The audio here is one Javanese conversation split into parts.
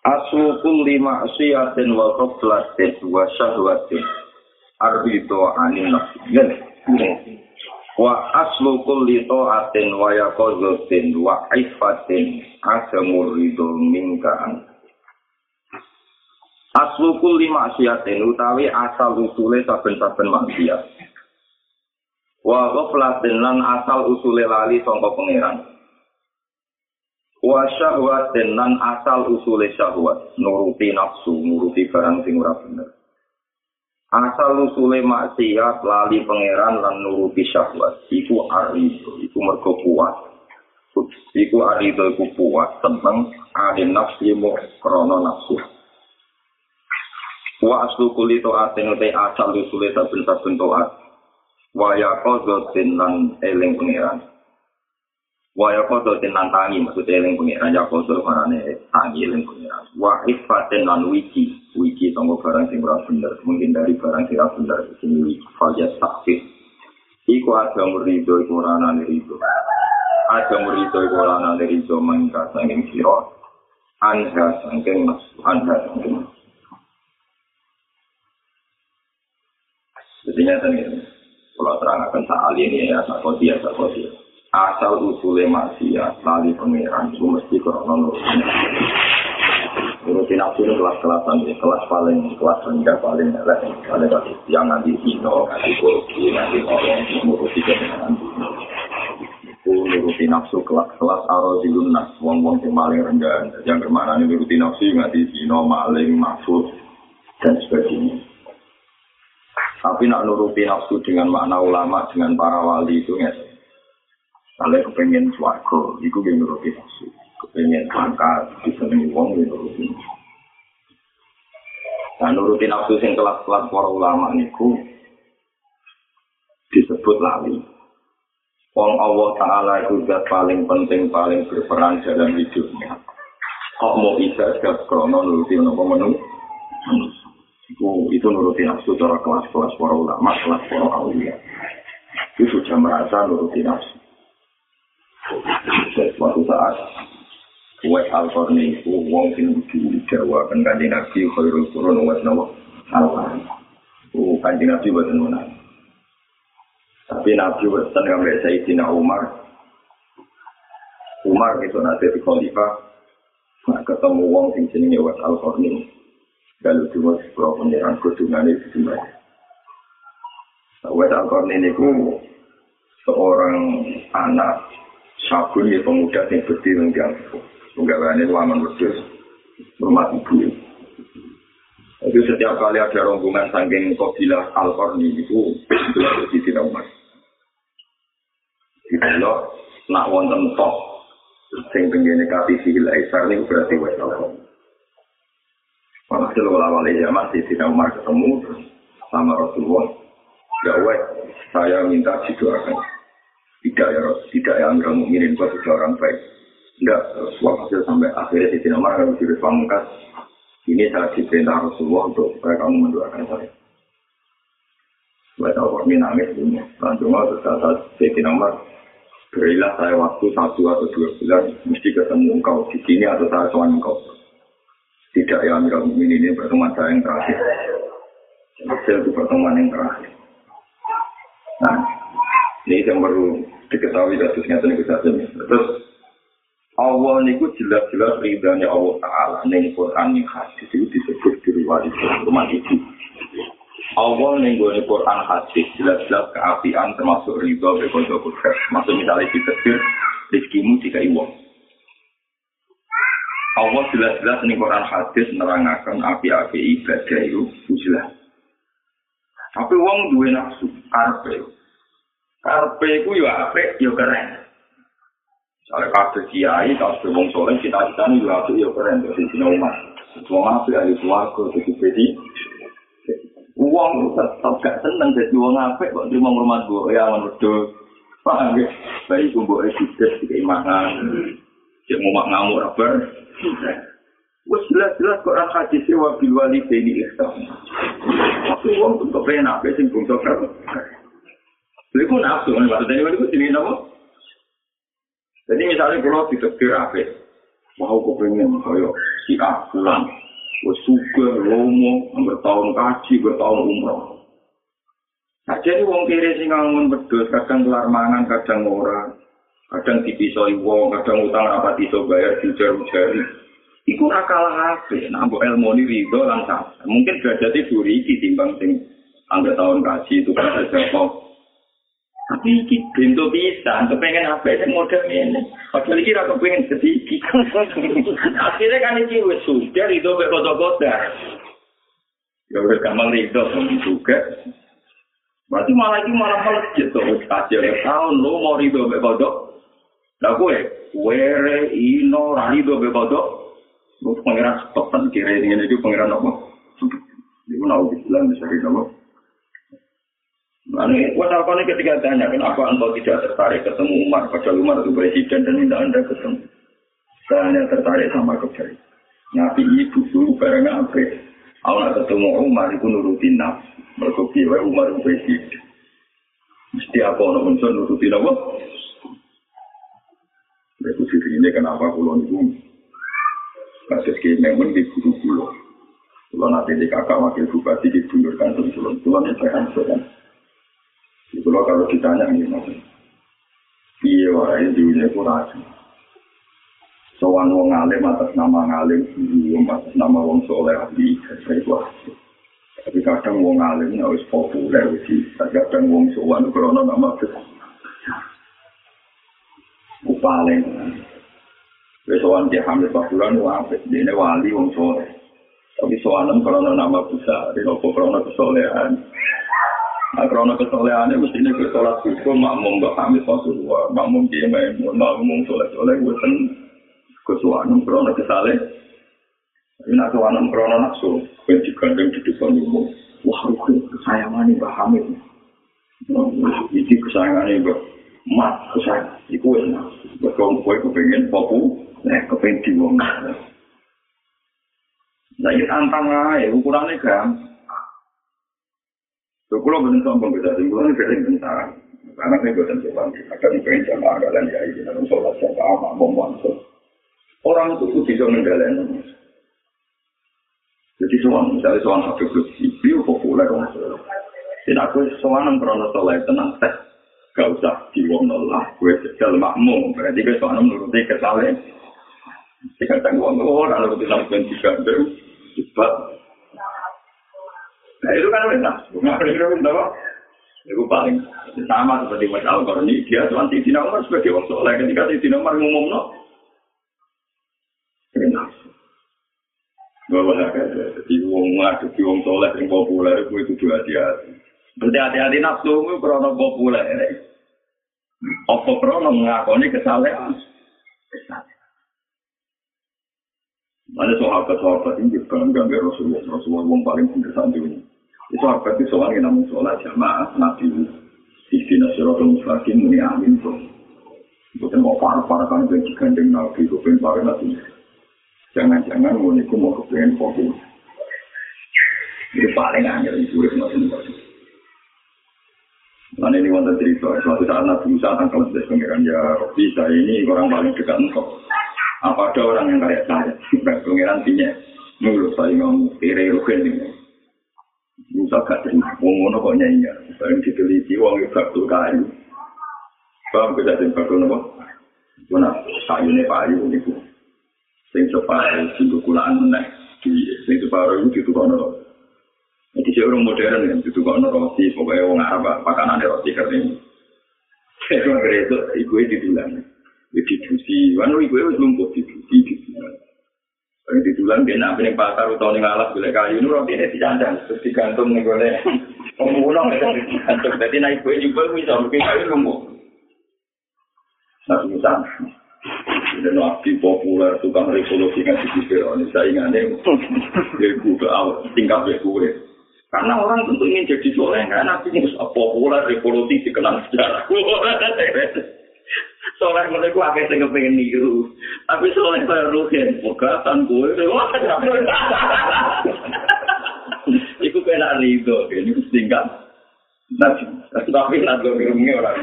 Aslu kulli ma'siyatin wa qablatin wa syahwatin. Arbitu anin nafsin. Wa aslu kulli ta'atin wa yaqazatin wa ifatin asamur ridho minkaan. Aslu kulli ma'siyatin utawi asal usule saben-saben maksiat. wa ghaflatin lan asal usule lali sangka pangeran wa syahwatin lan asal usule syahwat. Nuruti nafsu nuruti barang sing ora bener. Asal usule maksiat lali pangeran lan nuruti syahwat. Iku arido iku mergo kuat. Iku arido iku kuat. Tentang adin nafsi mu krono nafsu. Wa aslu kulito aten asal usule saben-saben toat. Waya kodo lan eling pengiran waya kodo lan tangi maksud eling pengiran ya kodo marane tangi eling pengiran. Wa ifatin lan wiki wiki tonggo barang sing ora bener. Mungkin dari barang sing ora bener sing wiki faja sakit. Iku ada murido iku ora nane rido. Ada murido iku ora nane rido mangka sanging sira. Anha sanging mas anha sanging nyata nih, kalau terang akan saat ini ya sakoti ya sakoti asal usulnya maksiat lali pangeran itu mesti krono nurutin. Nafsu itu kelas-kelasan ya kelas paling kelas rendah paling elek. Paling kasih yang nanti sino nanti korupsi nanti orang nuruti kebenaran. Itu nuruti nafsu kelas-kelas aro lunas wong-wong yang paling rendah. Yang ke mana ini nuruti nafsu nanti sino maling mafud dan sebagainya. Tapi nak nuruti nafsu dengan makna ulama, dengan para wali itu ya. Kalau kepengen suarga, itu yang nuruti nafsu. Kepengen pangkat, bisa wong ya nuruti nafsu. Nah, nuruti nafsu yang kelas-kelas para ulama niku disebut lali. Wong Allah Ta'ala itu zat paling penting, paling berperan dalam hidupnya. Kok mau bisa setiap krono nuruti nopo menu? itu itu nuruti nafsu cara kelas-kelas para ulama, kelas para aulia. Itu sudah merasa nuruti nafsu. Suatu saat Uwais Al-Qarni itu wong sing di Jawa kan kanji Nabi khairul qurun Uwais Nawa Al-Qarni. Oh, kanji Nabi buatan mana? Tapi Nabi buatan ngambil Sayyidina Umar. Umar itu nanti di Khalifah. Nah, ketemu wong sing jenenge Uwais Al-Qarni. kalau cuma sebuah penyeran kudungan itu cuma Wes Alkor ini seorang anak sabun ya pemuda yang berdiri. Enggak berani laman berdiri rumah ibu. Itu setiap kali ada rombongan saking kobilah Alkor ini itu berarti tidak umat. Di belok nak wonten tok sing pengen nekati sihil Aisar ini berarti Wes Alkor. Walhasil wala-wala zaman di Sina Umar ketemu sama Rasulullah. Ya saya minta didoakan. Tidak ya tidak ya enggak mungkin buat orang baik. Enggak, walhasil sampai akhirnya di Umar harus pamungkas. Ini saya diperintah Rasulullah untuk supaya kamu mendoakan saya. Saya tahu kami nangis punya. Langsung waktu saat Sina Umar Berilah saya waktu satu atau dua bulan mesti ketemu engkau di sini atau saya soal engkau. Tidak ya Amirul Mukminin ini pertemuan saya yang terakhir. Hasil itu pertemuan yang terakhir. Nah, ini yang perlu diketahui terusnya itu saja. Terus Allah niku jelas-jelas ridhanya Allah Ta'ala ning Quran yang hadis itu disebut di riwayat rumah itu. Allah ning Quran hadis jelas-jelas keapian termasuk ridho bekonco kudus. Maksud misalnya ditetir rizkimu jika iwong. Allah jelas-jelas ning Quran hadis nerangaken api-api ibadah itu jelas. Tapi wong duwe nafsu karpe. Karpe iku yo apik yo keren. Soalnya kabeh kiai, kabeh wong soleh, cita-cita ini juga apik ya keren, jadi sini umat. Wong apik, ahli keluarga, jadi bedi. Uang tetap gak seneng jadi wong apik, kok terima rumah gue, ya aman betul. Paham ya? Bayi kumbu esides, keimanan. Cek mau ngamuk apa? Wes jelas-jelas kok orang hadis wa bil walidaini ihsan. Tapi wong tuh kepenak, sing bungsu kan. Lha iku nafsu, maksudnya itu jenenge napa? Jadi misalnya kalau ditegur apa, mau kepengen kaya si A pulang, gue suka lomo, bertahun kaji, bertahun umroh. Nah jadi wong kiri sing ngangun bedus, kadang kelar mangan, kadang ora, kadang dipisoi wong, kadang utang apa iso bayar dijar-jari. Iku ora kalah apa, nambah ilmu ini ridho langsung. Mungkin derajatnya duri timbang sing anggar tahun kaji itu kan ada Tapi iki bento bisa, kepengen apa sih model ini. Padahal iki ra kepengen sedikit. Akhirnya kan iki wis sudah itu mek kota-kota. Ya wis gampang itu juga. Berarti malah iki malah melejit tuh wis kasih tahun lo mau rido mek kota. Lah kowe were ino ra rido mek kota. Lu pangeran stopan kira ini itu pangeran apa? Iku nau bilang bisa apa? Apa ini ketika tanya, kenapa engkau tidak tertarik ketemu Umar, padahal Umar itu presiden dan tidak anda ketemu. Saya hanya tertarik sama kebaikan. Nabi ibu dulu bareng apa? Aku ketemu Umar, itu nurutin nafsu. Mereka bilang Umar itu presiden. Mesti apa orang unsur nurutin apa? Itu sih ini kenapa pulau itu kasus memang di guru pulau. Kalau nanti di kakak wakil bupati di bundur kantor pulau, pulau itu kan Itu loh kalau ditanya ini maksudnya. Iya, warai dunia itu raja. Soan wong alim atas nama ngalim, belum atas nama wong soleh ahli, saya itu Tapi kadang wong alim ini harus populer, sih. Kadang wong soan krono nama besar. Paling. Soan dia hamil pasuran, wapit. Dia wali wong soleh. Tapi soanem krono nama besar, nopo krono kesolehan. Karena kesolehannya mesti ini ke sholat subuh, makmum gak kami Rasulullah, makmum dia maimun, makmum soleh-soleh, gue sen kesuanan karena kesaleh. Tapi nak kesuanan karena nafsu, gue digandeng di depan umum. Wah, rukun kesayangan ini Mbak Hamid. Ini kesayangan ini Mbak Mat, kesayangan. Itu enak. Betul, gue kepengen popu, nah, kepengen diwong. Nah, ini tantang aja, ukurannya gampang. So, kalau benar sombong kita, simpulan itu yang bentar. Karena saya buatan sopan, akan pengen jamaah kalian ya, ini dalam sholat jamaah, mau Orang itu tuh bisa menggalain. Jadi soal, misalnya soal Habib Lutfi, itu populer sholat. Tidak aku soal yang pernah sholat tenang tes. Gak usah diwong lah, gue sejal makmum. Berarti gue soal menuruti kesalahan. Jika tanggung orang, lalu dilakukan tiga jam, cepat, Nah itu kan enak. Nggak itu apa? Itu paling sama seperti Mas Al ini dia tuan Sidina Umar sebagai orang soleh ketika Sidina Umar ngomong no. Enak. Bahwa jadi wong ngadepi wong soleh yang populer itu itu dua hati-hati. Berarti hati-hati nafsu itu krono populer. Apa krono mengakoni kesalahan? Kesalahan. Ada sahabat-sahabat ini bangga Rasulullah, Rasulullah yang paling berkesan dunia. Itu apa itu soalnya namun sholat jamaah nabi Istina suratul mustaqim ini amin tuh. Bukan mau parah-parah kan itu digandeng nabi kepengen parah nabi. Jangan-jangan niku mau kepengen fokus. Itu paling angel itu urip nabi Nah ini wonten cerita, suatu saat Nabi Musa tangkal sebelah pengiran ya Robi saya ini orang paling dekat engkau. Apa ada orang yang kayak saya? Pengiran tinya, menurut saya ngomong kiri rugen ini. Musa gak terima, wong ngono kok nyanyi. Bareng diteliti wong itu bakul kayu. Paham kita sing bakul nopo? Mana kayu payu niku. Sing separuh sing kulaan meneh. Di sing separuh itu ditukokno. Jadi saya orang modern kan, ditukokno roti, pokoknya wong Arab, makanan roti kering. Saya kira itu, ibu itu didulang. Didusi, wanu ibu itu lumpuh, didusi, didulang. Kalau di tulang dia nak pening pasar atau ning alas boleh kayu nu roti ini dicandang terus digantung nih. Pemulung itu digantung. Jadi naik kue juga bisa mungkin kayu lumpuh. Tapi misal, Dan nabi populer, tukang revolusi kan di Fir'aun. Saingannya, ibu ke awal, tingkat gue. Karena orang tentu ingin jadi soleh, kan nabi populer, revolusi, dikenal sejarah. Soleh mereka akeh sing kepengin niru. Tapi soleh kaya rugen, pegatan gue. Iku kena rido, ini tinggal. Nabi, tapi nanti gue orang.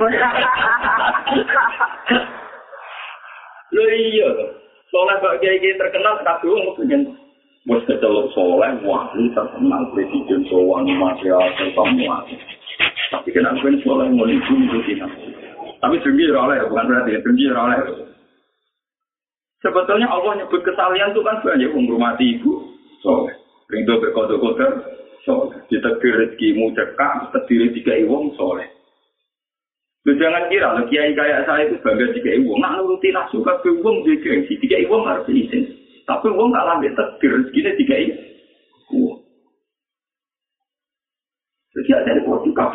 Lho iya, soleh kok kiai terkenal kabeh wong pengen wis kecelok soleh wali terkenal presiden sowan masyarakat semua. Tapi kenapa kan soleh mau itu kita. Tapi dengki oleh, bukan berarti dengki oleh. Sebetulnya Allah nyebut kesalian itu kan banyak menghormati ibu soleh. Rindu berkodo-kodo soleh. Ditegir rezekimu cekak, terdiri tiga iwong soleh. Lu jangan kira, lu kiai kayak saya itu bangga tiga ibu. Nggak nuruti nafsu ke uang juga gengsi. Tiga ibu harus izin. Tapi uang nggak lambat tegir rezekinya tiga ibu. Jadi ada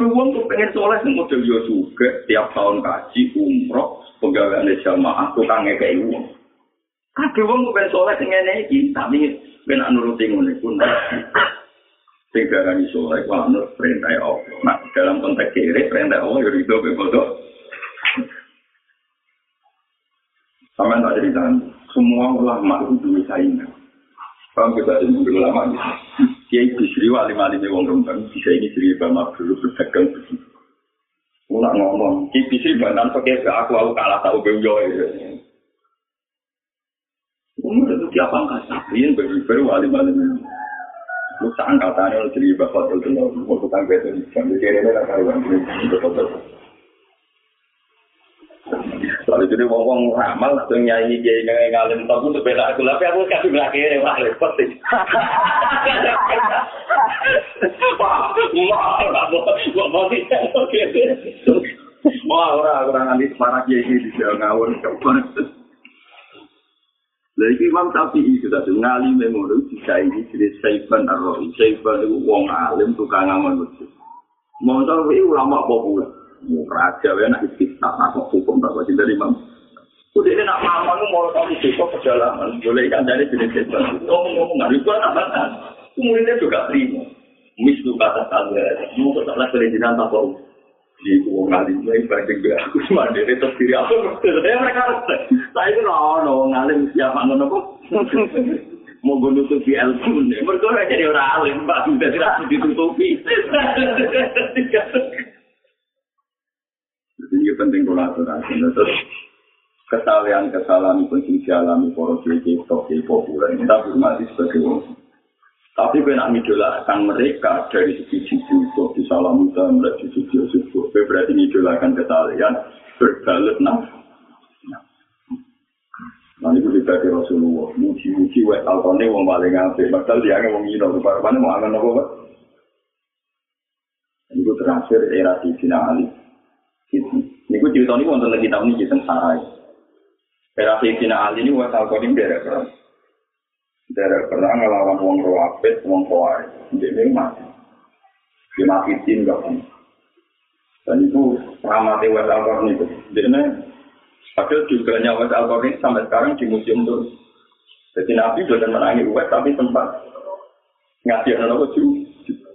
kafe uang tuh pengen soleh yang model yo juga. Tiap tahun kaji, umroh, pegawai jamaah, tukang ngekei uang. Kafe uang tuh pengen soleh yang ini. Tapi pengen nuruti ngono pun. sing darani soleh ku anut perintah Allah. Nah, dalam konteks kiri perintah Allah ya itu bebodo. Sama tak cerita, semua ulama itu dua saingan. Kita ini mungkin ulama gitu. Kiai Bisri wali wali wong rembang bisa ini Bisri bamak dulu berdagang begitu. Ulang ngomong, Kiai Bisri bantan pakai aku aku kalah tahu beujo ya. Umur itu tiap angkasa, ini baru wali wali Musa angkatannya lo jadi bapak tuh tuh mau tukang betul sambil kiri ini lah karuan ini betul Lalu jadi ngomong ramal atau nyanyi jadi nyanyi ngalim tahu bela aku tapi aku kasih belakang ini wah repot sih. Wah, wah, wah, wah, Wah, orang orang nanti semarang jadi di jalan ngawur Lagi Imam Syafi'i itu tadi ngali memori bisa ini jadi Saiban Ar-Rawi. Saiban itu wong alim tukang ngamal masjid. Mau Syafi'i ulama populer. Raja ya nak kita nak hukum tak wajib dari Imam. Udah ini nak mama nu mau tahu besok perjalanan. Boleh kan jadi jadi Saiban. Ngomong-ngomong nggak itu anak anak. Kemudian juga terima. Mislu kata kalian. Mau kata perizinan tak tahu. di uang ngalim lagi banding be aku cuma dari diri aku saya mereka saya itu no ngalim siapa no no mau gue nutupi ilmu nih mereka jadi orang alim pak sudah tidak ditutupi jadi penting kolaborasi terus kesalahan kesalahan pun dialami poros jadi populer kita hormati sebagai orang Tapi gue nak mereka dari segi jiwa di salam muda, mulai di segi jiwa. Gue berarti ngidolakan kesalahan berbalut nah. Nanti gue dibagi Rasulullah, muji-muji wet alkone wong paling ngabe. Padahal dia nggak mau ngino, rupanya mau angan apa pak? Ini terakhir era di Sina. Ini gue cerita ini wonten lagi tahun ini tentang Sarai. Era di Sina Ali ini wet alkone berapa? Dari pernah ngelawan wong rawapet, wong kawai, dia mati. Dia mati tim gak pun. Dan itu ramati West Alcorn itu. Dia padahal juga West Alcorn sampai sekarang di museum terus. Jadi Nabi sudah menangi West, tapi sempat ngasih anak juga.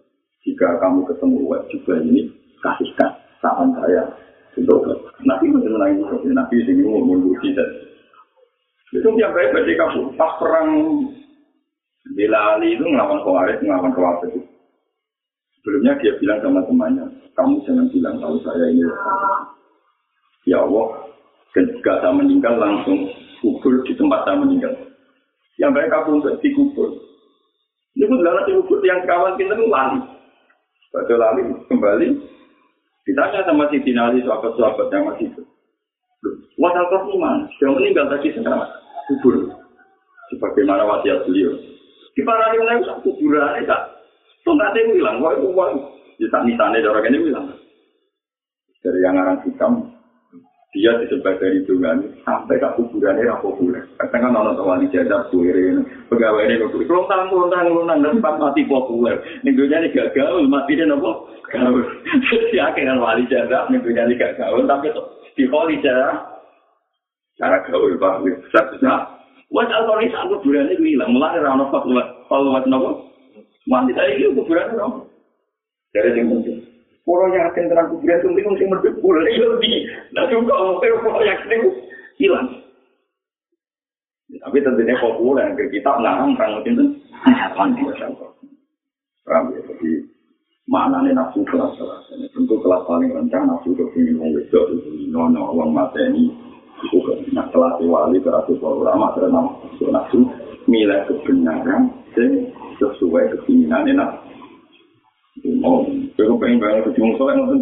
Jika kamu ketemu West juga ini, kasihkan saran saya untuk Nabi menangi West. Nabi sini mau mundur tidak. Itu yang baik berarti kamu pas perang Bila Ali itu ngelawan Khawarij, ngelawan Khawarij. Sebelumnya dia bilang sama temannya, kamu jangan bilang kalau saya ini Ya Allah, ketika saya meninggal langsung kubur di tempat saya meninggal. Yang baik aku untuk dikubur. Ini pun adalah dikubur yang kawan kita itu lali. Pada lali kembali, ditanya sama si Dinali, sahabat-sahabat yang masih itu. Wasal kau mana? Sudah meninggal tadi sekarang kubur. Sebagaimana wasiat beliau. Di para nilai satu kuburan itu, tuh nggak ada yang bilang, wah itu uang. Di sana sana orang ini bilang. Dari yang orang hitam, dia disebut dari dungan sampai ke kuburannya yang populer. Kadang kan orang tua di jadab kuirin, pegawai ini populer. Kalau tangan, kalau tangan, kalau tangan, tempat mati populer. Minggunya ini gagal, mati dia nopo. Gaul. Si akhirnya wali jadab, minggunya ini gagal, tapi di wali jadab. Cara gaul pak, besar besar. Wah, kalau ini saat kuburan itu hilang, mulai rano pak, kalau mas nopo, mati saya itu kuburan itu. Dari yang penting. Orang yakin terang kuburan itu mungkin mesti merdek boleh lebih. Nah juga orang yakin itu hilang. Tapi tentunya populer, kita ngarang perang itu kan Paham ya, jadi mana nih nafsu kelas kelas ini tentu kelas paling rendah nafsu ke sini mau wedok itu nono uang mata ini itu kan nah kelas wali kelas ulama terus nafsu milah kebenaran sesuai keinginan enak mau kalau pengen banget kecil soalnya nonton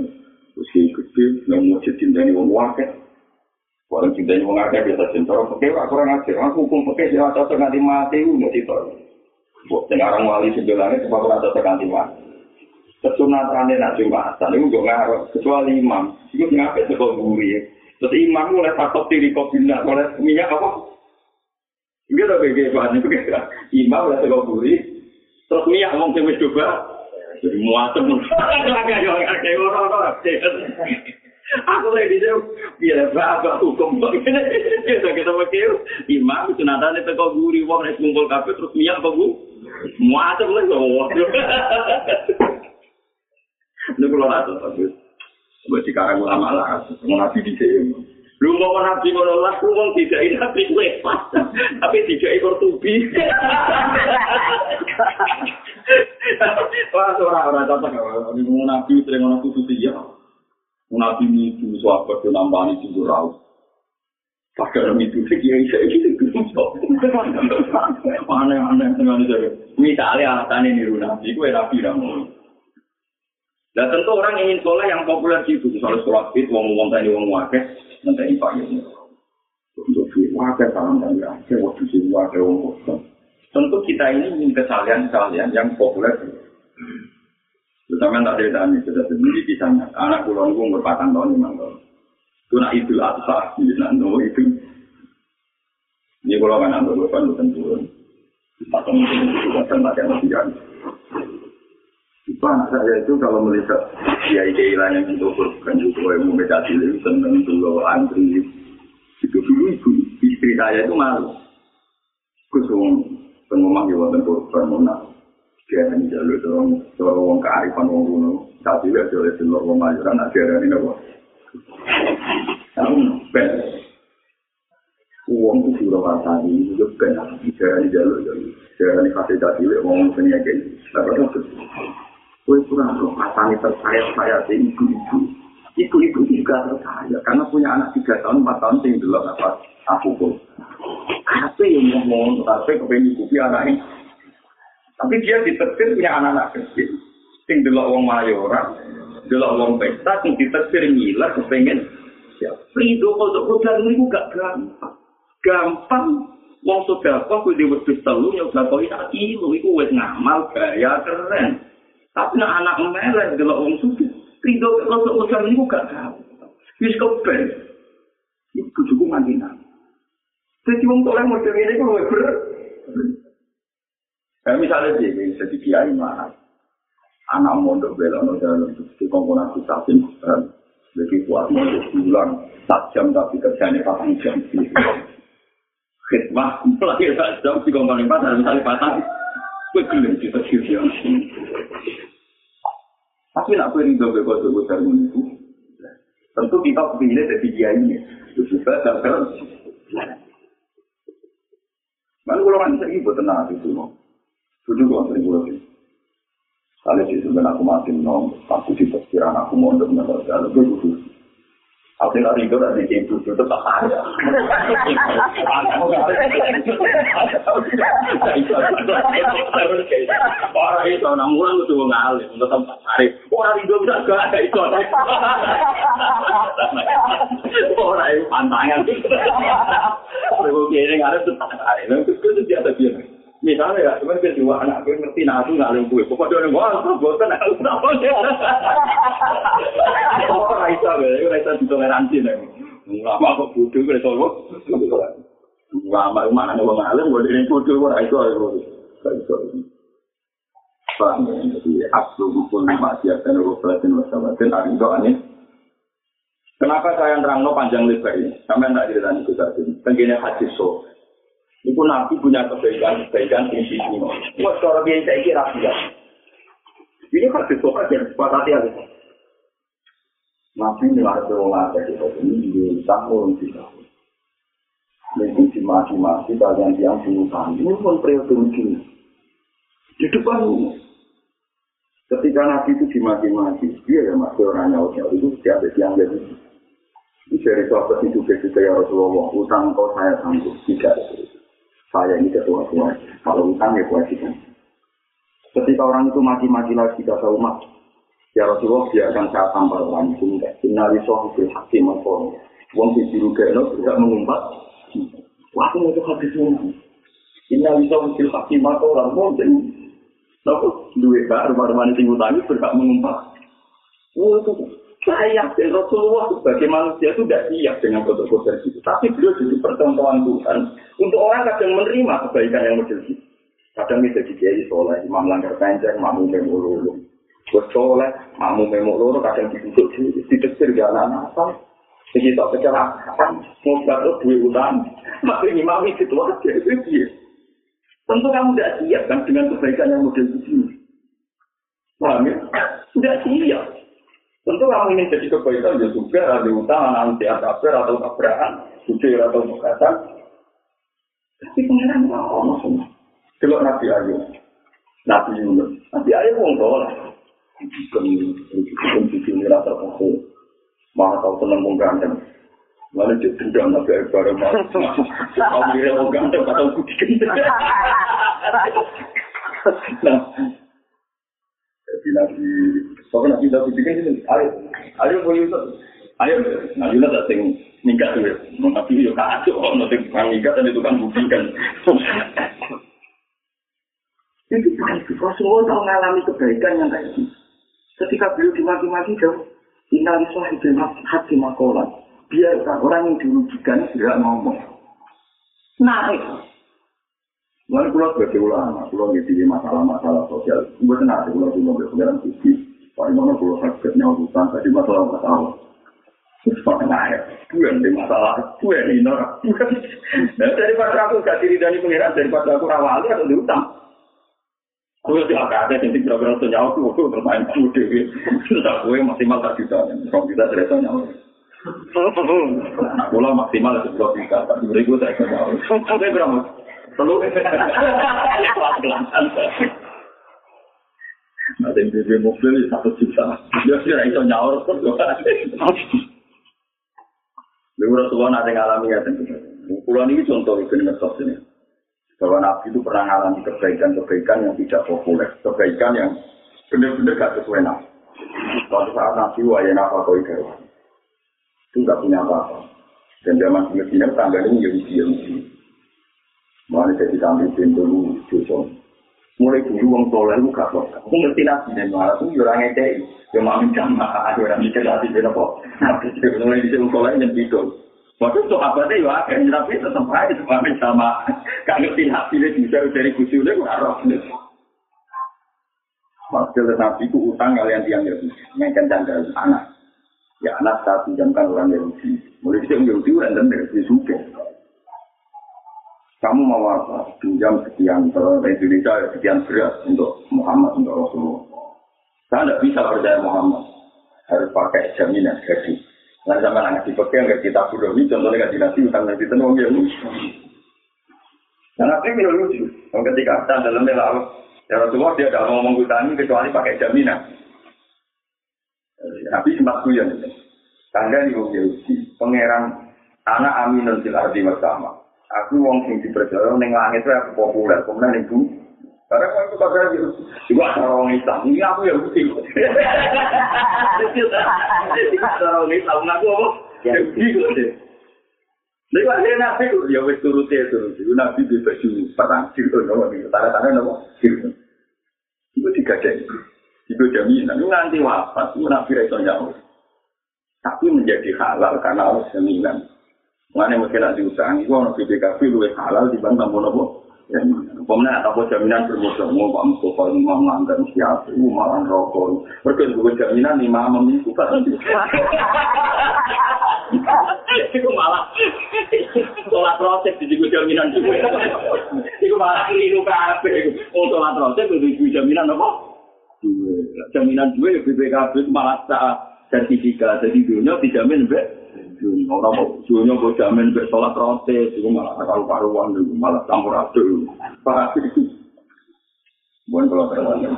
usia gede yang mau jadi dari uang wakil kalau cinta uang wakil biasa cinta orang pakai kurang ajar aku hukum pakai sih cocok nanti mati udah cinta Sekarang wali sebelahnya sebab ada tekanti mah. Kesunatannya nak jumatan itu gak ngaruh. Kecuali imam. Itu ngapain sekolah guri. Terus imam mulai takut diri kopinya. Mulai minyak apa? Ini udah kira. Imam mulai sekolah guri. Terus minyak ngomong cewek coba. Jadi muatem. Aku lagi di biar bapak hukum kita kita pakai imam sunatan itu kau guri wong nek kumpul kafe terus minyak apa bu? Muatem lah kau lu kalau ada tapi buat sekarang ulama lah mau nabi di sini lu mau nabi kalau lah lu mau tidak ini nabi gue pas. Tapi tidak ikut tubi wah orang-orang cocok kalau mau nabi sering mau nabi suci ya Nabi itu sahabat itu nambah itu raus. Pakai orang itu sekian saya itu Aneh-aneh dengan itu. Misalnya alasan ini Nabi, gue Nabi ramu. Dan tentu orang ingin soleh yang populer itu, misalnya sholat fit, wong wong tadi wong wakil, nanti ini. Untuk wakil salam dan wakil, waktu sih wakil wong kosong. Tentu kita ini ingin kesalian-kesalian yang populer. Terutama tak ada tani sudah sendiri di sana. Anak pulau gue berpatang tahun lima tahun. Itu nak itu apa? Nanti itu. Ini kalau kan anda berpan tentu. Patang itu juga tempat yang lebih jauh. Itu anak saya itu kalau melihat ide lain yang itu berbukan juga yang membedakan diri seneng antri itu dulu ibu istri saya itu malu. Kusung pengomong di wonten korban monal. Jangan jalur dorong dorong wong kearifan wong kuno. Tapi lihat oleh telur wong majuran nak jangan ini? Tahu ben. Itu sudah pasang ini juga ben. Jalur jalur. Jangan kasih dasi lihat wong penyakit. Tapi itu Kue kurang loh, pasang terkaya saya si ibu-ibu. Ibu-ibu juga terkaya, karena punya anak tiga tahun, empat tahun, tinggal dulu apa aku pun. Tapi yang ngomong, tapi kepengen ikuti anaknya. Tapi dia ditetir punya anak-anak kecil. Sing delok wong mayoran, delok wong pesta, sing ditetir ngiler, kepengen. Ya, Rido kalau program ini gak gampang. Gampang, wong sudah kok kudu wedhus telu nyoba kok tak kilo iku wis ngamal gaya keren. Tapi nak anak melek delok wong sugih, rido kalau program ini gak gampang. Wis kepen. Iku cukup mandina. Jadi wong toleh model ini kok bener. Kayak misalnya dia jadi kiai mana, anak mondok belok dalam di komponen kusasin, lebih kuat mondok bulan, tak jam tapi kerjanya patang jam. Khidmah, melahir tak jam di komponen pasar, misalnya patang, gue gelem di tersiu Tapi nak beri dobe kotor besar itu, tentu kita pilih dari kiai ini, juga dan Mana kalau kan saya ibu tenang itu, Tujuh kok sering gue sih. Kali sih sebenarnya aku mati nom, aku sih perkiraan aku mondok nggak ada gue kudu. Aku nggak rindu dari ibu itu tetap ada. Orang itu orang mulang itu ngalih untuk tempat hari. Orang rindu bisa gak ada itu. Orang itu pantangan. Gue kira nggak ada tetap hari. Terus tuh dia ada bilang. Misalnya ya, cuma kedua anak gue ngerti nah aku nggak lingkuh. Pokoknya dia ngomong, aku bosan aku kenapa sih? Oh, Raisa, gue Raisa ditoleransi nih. Lama kok bodoh gue tolong. Lama mana nih bang Alim, gue jadi bodoh gue Raisa, gue Raisa. Ya? Jadi aslu hukum maksiat dan rukulatin wasabatin hari itu aneh. Kenapa saya nerangno panjang lebar ini? Sampai tak cerita itu tadi. Tenggine hadis so. Iku nabi punya kebaikan, kebaikan di sini. Wah, kalau dia saya kira tidak. Ini hadis so aja, sepatati aja. Nabi nilar berumah dari ini di tahun di tahun. Minggu dimati-mati kalian yang bunuh Ini pun periode begini. Di depan ini. Ketika Nabi itu dimati-mati, dia ya masih orang nyawa itu setiap yang jadi dari sahabat itu juga ya Rasulullah, utang kau saya sanggup tidak. Saya ini ketua tua. Kalau utang ya kewajiban. Ketika orang itu mati-mati lagi kata umat, ya Rasulullah biarkan saya tampar orang itu enggak. Inali hakim makom. Wong di biru kelo tidak mengumpat. Wah, itu habis ini. Inali sohibul hakim makom orang mungkin. Lalu duit baru baru mana tinggal tani berhak mengumpat. Wah, itu Saya yakin Rasulullah sebagai manusia itu tidak siap dengan foto-foto itu. Tapi beliau jadi percontohan Tuhan untuk orang kadang menerima kebaikan yang model itu. Kadang bisa jadi soleh, imam langgar panjang, mamu memululu. Buat soleh, mamu memululu, kadang duduk di didekir jalan apa. Jadi tak kecelakaan, mau berapa duit utang. Maka imam itu aja, itu dia. Tentu kamu tidak siap kan dengan kebaikan yang model itu. Paham ya? Tidak siap. Tentu kamu ingin jadi kebaikan ya juga ada utang, nanti ada kabar atau tabrakan, jujur atau mukatan. Tapi pengiran mau semua. Kalau Nabi Ayub, Nabi Yunus, Nabi Ayub wong soleh. Bukan bukan cucu ini rata kasih. Maha tahu senang wong ganteng. Mana dia dendam Nabi Ayub bareng mau. Kau kira wong ganteng atau putih. Nah, jadi Nabi Pokoknya nanti udah bikin ini, ayo, ayo mau Yusuf, ayo, nah Yusuf tak sing nikah tuh, mau tapi yo kacau, nanti tukang nikah dan itu kan buktikan. Itu baik, Rasulullah tahu mengalami kebaikan yang kayak gitu. Ketika beliau dimaki-maki jauh, inalisah itu hati makolan. Biarkan orang yang dirugikan tidak ngomong. Naik. Mulai pulau sebagai ulama, pulau ngisi masalah-masalah sosial. Gue tenang, pulau itu mau berpengaruh Imono kalau sakit nyawa hutan, tadi masalah masalah. Terus Pak Naya, gue yang masalah, gue yang ini norak. Nah, daripada aku gak diri dari pengiran, daripada aku rawali atau di hutan. Gue tidak ada yang tidak berapa nyawa, gue tuh bermain kamu dewi. Sudah gue maksimal tak bisa, kalau kita cerita nyawa. Nah, bola maksimal itu dua juta, tapi beri saya ke nyawa. Saya berapa? Perlu? Yang beli mobil satu juta. Dia sih itu nyaur pun juga. Lalu Rasulullah nanti ngalami ya tentu. Pulau ini contoh itu ngesos ini. Bahwa Nabi itu pernah mengalami kebaikan-kebaikan yang tidak populer. Kebaikan yang benar-benar gak sesuai Nabi. Suatu saat Nabi wayana apa kau Itu gak punya apa-apa. Dan zaman di Medina tangganya Yahudi-Yahudi. Mulai jadi kambing pintu dulu, mulai dulu wong soleh lu gak kok. Aku ngerti nabi dan malah tuh orang ngekei. Ya mau minta maaf, orang mikir hati beda kok. Nabi mulai di wong soleh yang itu. Waktu itu apa sih ya? Kan tapi tetap aja sama sama. Gak ngerti hati dia bisa dari kusi udah gak roh. Maksudnya nabi itu utang kalian tiang Yahudi. Yang kencang anak. Ya anak saya pinjamkan orang Yahudi. Mulai di Yahudi orang dan dari suke. Kamu mau apa? Pinjam sekian ke Indonesia, sekian beras untuk Muhammad, untuk Rasulullah. Saya tidak bisa percaya Muhammad. Harus pakai jaminan gaji. Nanti sama anak dipegang, nggak kita sudah ini, contohnya gaji nasi, utang nasi tenung, ya lucu. Dan apa yang lucu? Ketika kita dalam laut, ya Rasulullah dia tidak mau mengutani kecuali pakai jaminan. Nabi sempat kuyon. Tangga ini pangeran anak aminun fil ardi bersama. Aku wong sing dipercaya ning langit itu aku populer, kemudian ning bumi. Karena kalau itu kata gitu, juga orang Islam, ini aku yang bukti. Orang Islam, aku apa? Ya bukti. Lalu akhirnya nabi itu, ya wis turuti ya turuti. Nabi di baju perang, gitu, nama gitu. Tanda-tanda nama, gitu. Itu digadai. Itu jaminan, itu nanti wafat, itu nabi itu nyawa. Tapi menjadi halal karena Allah jaminan. Mana mungkin nak diutang, itu orang BPKB lebih halal dibanding tamu nopo Pemenang atau jaminan bermusuh mau Pak Mustafa Imam Langgan siapa itu malah rokok. Mereka juga jaminan lima itu kan. Itu malah sholat proses di juga jaminan juga. Itu malah keliru kafe. Oh sholat proses itu jaminan apa? Jaminan dua ya BPKB malah sertifikat. Jadi dunia dijamin be. Orang mau dunia gue jamin be sholat protes, itu malah karu karuan, itu malah campur aduk. Pak, bukan kalau terlalu.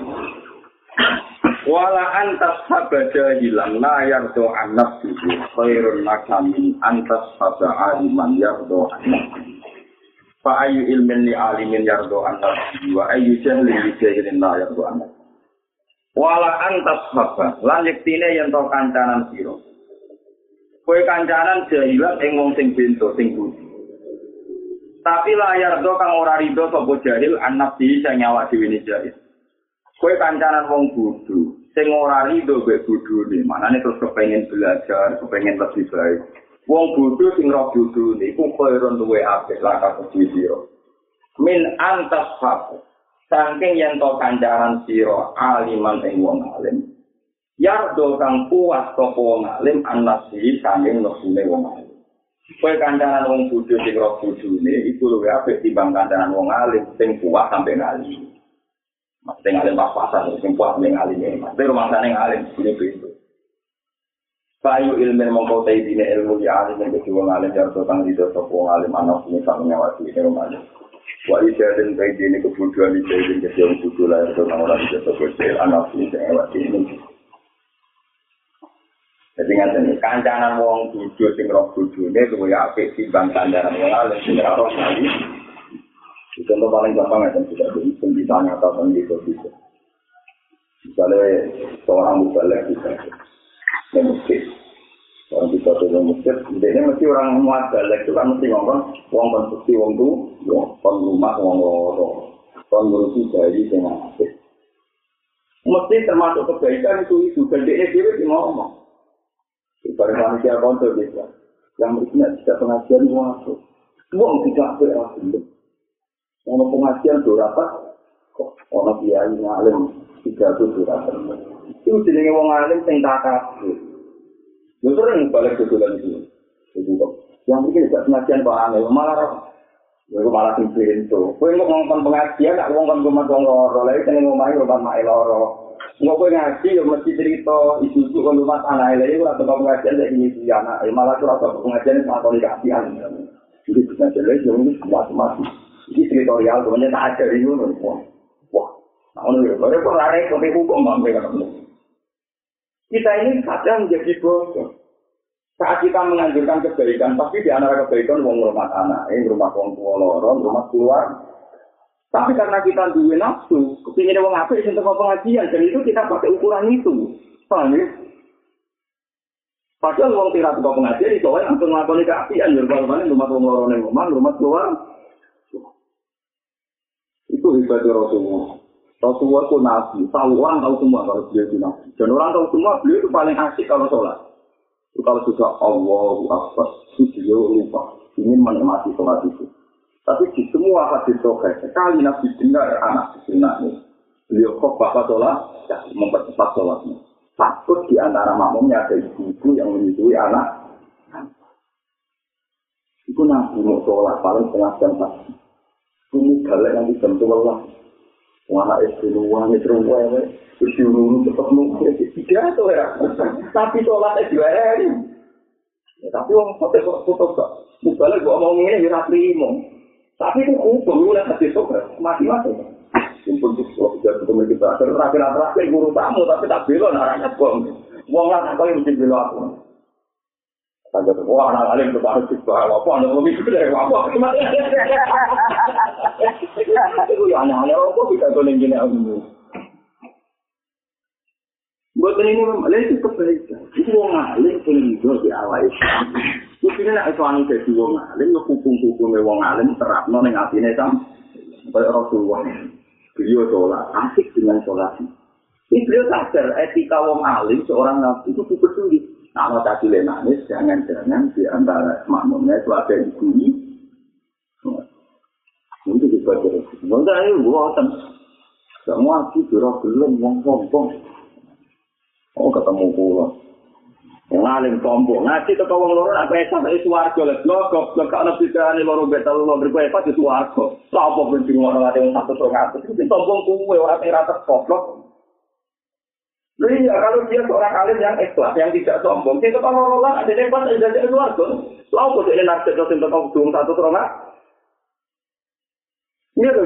Wala antas sabada hilang la yardo anak suci khairun makamin antas sabda aliman yardo anak Fa ayu ilmin li alimin yardo anak wa ayu jahli li jahilin la yardo anak Wala antas sabda lan yektine yang tau kancanan siro Kue kancanan jahilan ing wong sing bento sing budi. Tapi layar do kang ora rido sapa jahil anak di sing nyawa ne jahil. Kue kancanan wong bodho sing ora rido mbek bodhone, manane terus kepengin belajar, kepengin lebih baik. Wong bodho sing roh bodhone iku koyo duwe apik lakak sira. Min antas hak. Saking yen to kancanan sira aliman ing wong alim. Yardo kang puas sapa wong alim anasi saking nesune wong alim. Kowe kancanan wong bodho sing roh bodhone iku luwih apik timbang kancanan wong alim sing puas sampe ngali. Mas sing alim pas-pasan sing puas ning alim iki. Mas rumah sana alim ini pintu. Payu ilmu mongko dine ilmu ya alim nek wong alim yardo kang dido sapa wong alim ana sing sak nyawati ning rumah. Wa dine kebutuhan iki sing kaya wong bodho lahir ora ora bisa sapa anak sing nyawati ini. Jadi nggak ini kancanan wong tujuh sing roh tujuh ini apik timbang kancanan wong alim sing roh lagi. Itu contoh paling gampang ya tidak ada pembitanya atau pembito bisa. Misalnya seorang bisa memusik. Orang bisa tuh memusik. Jadi mesti orang muat balik itu kan mesti ngomong wong konstruksi wong tuh, wong rumah wong loro, wong ngurusi dari dengan apik. Mesti termasuk kebaikan itu itu. Gede dia ngomong. Barang manusia kontrol bisa. Yang berikutnya tidak pengajian masuk. Uang tidak berhasil. Mau pengajian berapa? Kok orang biaya ngalim tiga tuh berapa? Itu jenenge wong alim sing tak. Lu sering balik ke bulan itu. Itu kok. Yang mungkin tidak pengajian Pak Anil malah Ya malah sing pintu. Kowe ngomong pengajian, nak ngomong rumah wong loro, lha iki ning omahe rumah mak loro. Kowe ngaji ya mesti cerita ibu-ibu kon rumah anak lha ora teko pengajian lek ini dia anak malah ora teko pengajian sama komunikasian. Jadi pengajian lek yo ini semua semua. Ini teritorial sebenarnya tak ada di ngono. Wah, nah ono yo kok ora lari kok hukum mampe Kita ini kadang menjadi bodoh. Saat kita menganjurkan kebaikan, pasti di antara kebaikan wong rumah anak, ini rumah wong tua lorong, rumah keluar, Tapi karena kita duwe nafsu, kepingin wong apik sing teko pengajian dan itu kita pakai ukuran itu. Paham ya? Padahal wong tidak teko pengajian itu wae langsung nglakoni keapian yo bal-balan rumah wong loro ning omah, rumah keluar. Itu hebat Rasulullah. Rasulullah itu nabi, tahu orang tahu semua kalau beliau itu nabi. Dan orang tahu semua beliau itu paling asik kalau sholat. Itu kalau sudah Allahu Akbar, itu beliau lupa ingin menikmati sholat itu. Tapi di semua hadis sokai, sekali Nabi dengar anak ini, beliau kok bapak sholat, ya, mempercepat sholatnya. Takut di antara makmumnya ada ibu-ibu yang menyusui anak. Itu Nabi mau sholat paling setengah jam pagi. Ini galak yang dibantu Allah. Wana itu luang itu luang itu terus diurung cepat nunggu tidak tuh ya. Tapi sholatnya dua hari. Tapi orang foto foto kok. Mubalnya gua mau ini ya terima. Tapi itu hukum, mulai hati sobat, mati-mati. Simpul itu, tidak ketemu kita. Terakhir-terakhir guru tamu, tapi tak belon, arahnya bom. Wong lah, kau yang mesti belon aku. Ada wah anak alim itu harus apa anda mau mikir dari apa itu ya aneh-aneh apa bisa tuh gini aku buat ini memang itu kebaikan itu wong alim paling di awal Mungkin nek iso anu dadi wong alim, yo hukum-hukume wong alim terapno ning atine sam. Kaya Rasulullah. Beliau sholat, asik dengan sholat. Ini beliau sadar etika wong alim seorang nabi itu cukup. Nah, mau tadi nangis, jangan-jangan di antara makmumnya itu ada ibu ini. Untuk baca Mungkin ini buatan. Semua sih kira belum yang sombong. Oh ketemu pulau. Yang alim sombong. Ngaji ke kawang loro apa esok dari suarga lah. Lo kok nabi kani loro betal lo berkuah apa di suarga. Siapa benci orang ada yang satu setengah itu. Tapi sombong kue orang yang rata koplok. Iya, kalau dia seorang alim yang ikhlas, yang tidak sombong, kita kalau orang ada yang pas ada di suarga. Lalu kok ini nasib lo tentang kau satu setengah. Iya tuh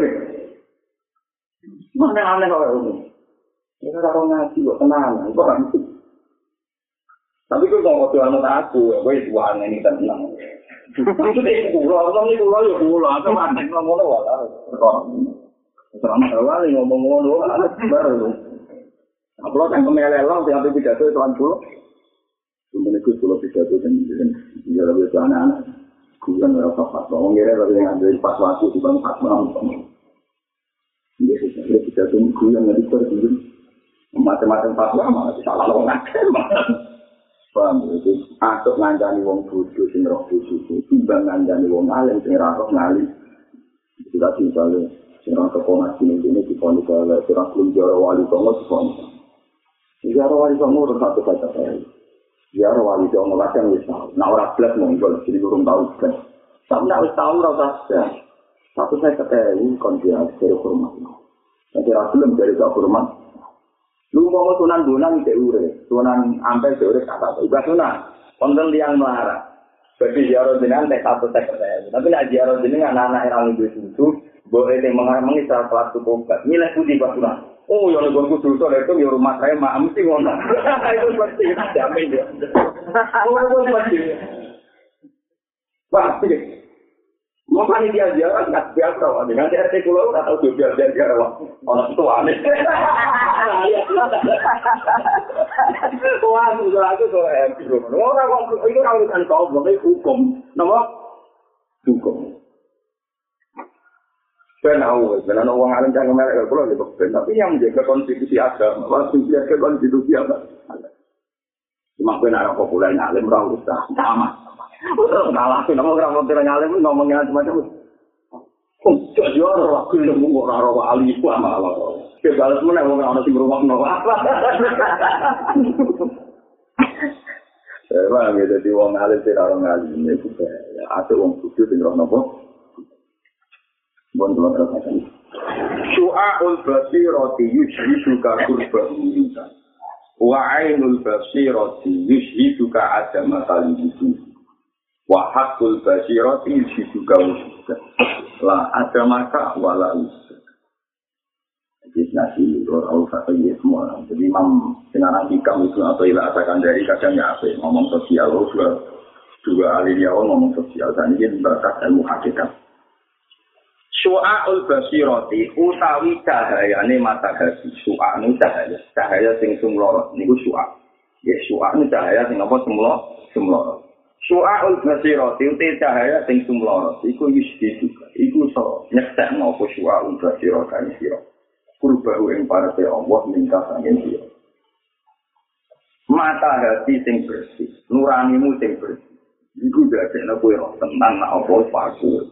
Mana aneh kalau ini? Ini kalau ngaji kok tenang, kok kan? Tapi gue mau waktu anak aku, gue itu aneh ini tenang. Itu deh pulau, ini pulau ya pulau, aku aneh ngomong lo wala. Selama awal ngomong ngono, anak baru. Apa lo kan kemelelong, tiap pidato itu kan pulau. Kemudian itu pulau pidato dan dia lebih anak-anak. Gue kan rasa pas, ngomong kira lebih ngambil pas waktu di bang pas malam. Dia sebenarnya pidato gue yang nggak dipercaya. Macam-macam fatwa malah salah lo ngakem. Paham itu atuk ngancani wong bodoh sing roh bodoh timbang ngancani wong alim sing ra roh ngali. Itu tadi misalnya sing ra teko ngaji ning kene di pondok kala sing ra belum jaro wali songo di pondok. Jaro wali songo ora satu kata saya. Jaro wali songo latihan wis tau. Nah ora blas mung iku sing urung tau kan. Nek wis tau ora usah. Satu saya kata ini kon dia dari hormat. Nanti ra belum dari hormat. Lu mau sunan bonang cek ure, sunan ampe cek ure kata apa? Ibadah sunan, konten liang melara. Bagi ziarah jenengan teh satu teh saya. Tapi nak ziarah jenengan anak-anak yang lebih susu, boleh teh mengarang secara kelas tuh Nilai putih pas sunan. Oh, yang gue kudu tuh itu di rumah saya mah mesti ngono. Itu pasti jamin ya. Oh, itu pasti. Pasti. Mau dia jalan nggak biasa, dengan pulau nggak tahu juga biasa dia orang tua aneh. Itu hukum, nama hukum. Saya tahu, karena orang alim jangan mereka pulau di tapi yang menjaga konstitusi agama, waktu menjaga konstitusi apa? Cuma gue narap populer ngalim, orang usah, sama. Kalah sih, nama orang mau ngalim ngomongnya. Oh, jadi orang aku yang mau orang wali Allah. Kita mana mau orang sing rumah no apa? Wah, gitu di wong alim sih orang alim ini juga. Ada wong khusus sing roh nopo. Bon tuan terus Su'aul basirati yujhiduka kurba minta. Wa ainul basirati yujhiduka adama kalimutu. wa hakul basirati juga wujud la ada maka wala wujud jadi nasi orang satu ya semua. Jadi imam sekarang hikam itu atau ilah asalkan dari kadang ya apa ngomong sosial juga juga ahli dia ngomong sosial. Dan ini berkat ilmu hakikat. Su'a'ul basirati utawi cahayane mata hati su'a'nu cahaya. Cahaya sing sumlorot niku su'a ya su'a'nu cahaya sing apa? Sumlorot sumlorot Su'aul basirati uti cahaya sing sumloro. Iku yusdi juga iku so nyektek nopo su'aul basirati ini siro kurbahu ing parate Allah minta sangin siro mata hati sing bersih nuranimu sing bersih. Iku dadi nopo yo tentang nopo paku.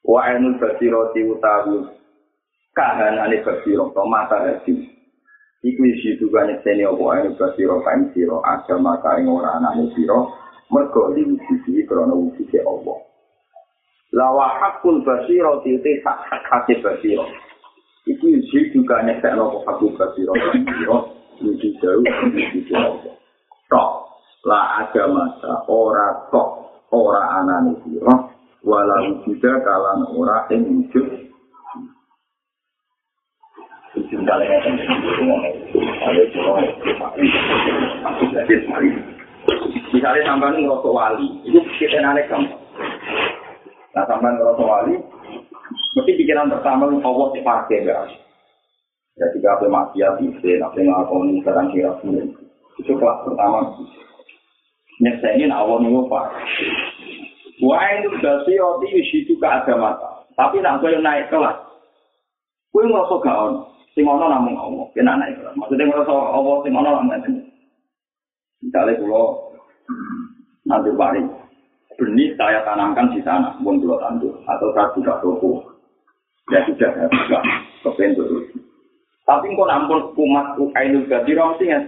Wa ainul basirati utawi kahanane basirati mata hati iku isi juga nyekseni apa? Ainul basirati kain siro agama kain ora anane siro. Mergo diwujudi krana wujude Allah. Lawa hakul basiro tite hak hak basiro. Iku isi juga nyekak nopo hakul basiro basiro wujud jauh wujude Allah. Tok la ada masa ora tok ora anane siro wala wujuda kalan ora ing wujud Misalnya sampai ngerosok wali, itu kita nanek kamu. Nah sampai ngerosok wali, mesti pikiran pertama Allah dipakai ya. Ya jika apa bisa, apa ngakoni sekarang kira pun itu kelas pertama. Nyekseni Allah nih pak. Wah itu dasi roti itu ke agama. Tapi nak gue naik kelas, gue ngerosok gak on. Sing ono namung Allah, kena naik kelas. Maksudnya ngerosok Allah sing ono namung Misalnya kalau nanti paling benih saya tanamkan di sana, pun dua tandu atau buka toko. Ya sudah, ya sudah. Kepen terus. Tapi kok nampun kumat Ainul Badiro mesti ya.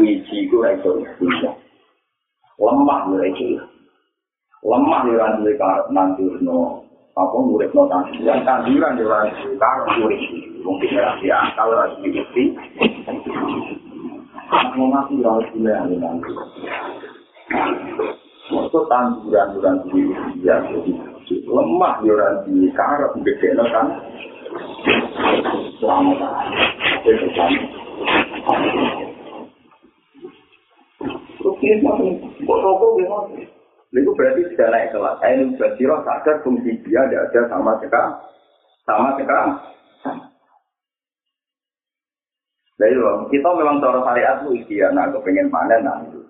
Wiji ku ra iso Lemah ra iso. Lemah yo ra duwe karep nanturno. Apa muridno tanduran tanduran yo ra duwe karep murid. Mungkin ora diakal ora diikuti. Mau mati ra duwe nanti. Waktu tanduran-tanduran ya jadi lemah yo duwe karep gede kan. Selamat. Itu kan. Terus ini gimana? Itu berarti sudah naik. Saya ini berjiroh sadar fungsi dia tidak ada sama sekali. Sama sekali. Itu kita memang cara syariat itu ikhtiar, nah kepengen panen nah itu.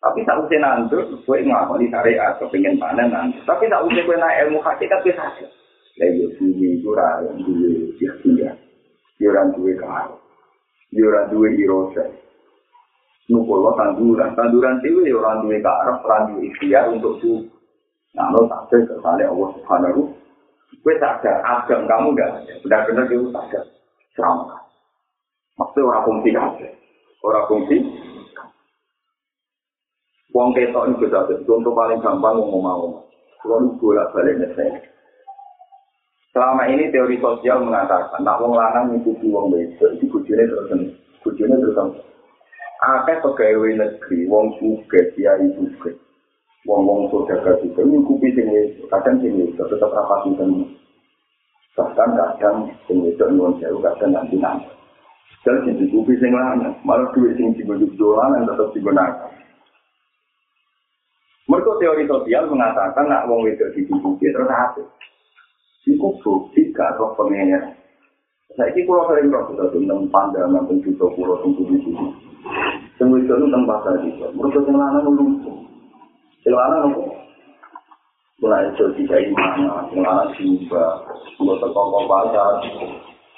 Tapi tak usah nandur, gue ngakoni syariat kepengen panen nanti. Tapi tak usah gue naik ilmu hakikat bisa saja. Lah yo bumi itu ora duwe ikhtiar. Yo ora duwe karo. Yo ora duwe irosa. Nukulo tanduran, tanduran itu ya orang duwe karep, orang duwe ikhtiar untuk su. Nah, lo sadar kesannya Allah Subhanahu. Gue sadar, agam kamu gak ada. Benar-benar dia sadar. Serama. Maksudnya orang fungsi aja. Orang fungsi. Wong ketok itu sadar. Contoh paling gampang mau mau. Kalau bolak balik nyesel. Selama ini teori sosial mengatakan, nak wong lanang ngikuti wong wedok, itu bujune terus bujune terus akeh pegawai negeri wong suge kiai suge wong wong saudagar juga nyukupi sing kadang sing itu tetap rapat itu bahkan kadang sing itu nyuwun sewu kadang nanti nanti dan sing nyukupi sing lain malah duit sing dibujuk dolan tetap digunakan mereka teori sosial mengatakan nak wong itu dicukupi terus apa Iku bukti roh pengen. Saya ini kalau sering roh kita tentang pandangan penjuta pulau tunggu di sini. Semua itu tentang pasar itu. Mereka yang lana nunggu. Yang lana nunggu. Mulai itu tidak iman, lana juga. Kalau terkongkong pasar,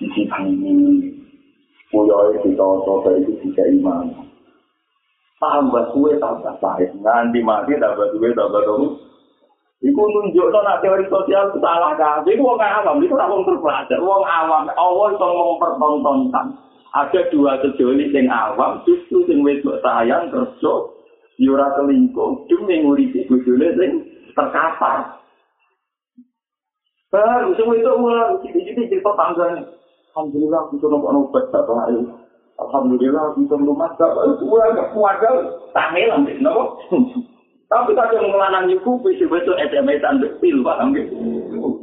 di sini, Puyo itu toto itu tidak iman. Tambah kue tambah pahit. Nanti mati tambah kue tambah dong. Iku nunjuk nak teori sosial itu salah kan? Iku wong awam, itu tak wong terpelajar. Wong awam, Allah itu mempertontonkan. Ada dua sejoli yang awam, justru yang wedok sayang kerja, yura selingkuh, demi nguripi bujule sing terkapar. Baru semua itu ulang, jadi cerita tangganya. Alhamdulillah, bisa nopo bapak ayu. Alhamdulillah, bisa rumah bapak itu ulang ke keluarga, tangilan, nopo. Tapi kadang ngelanang ibu bisa besok SMS-an pil, paham gitu?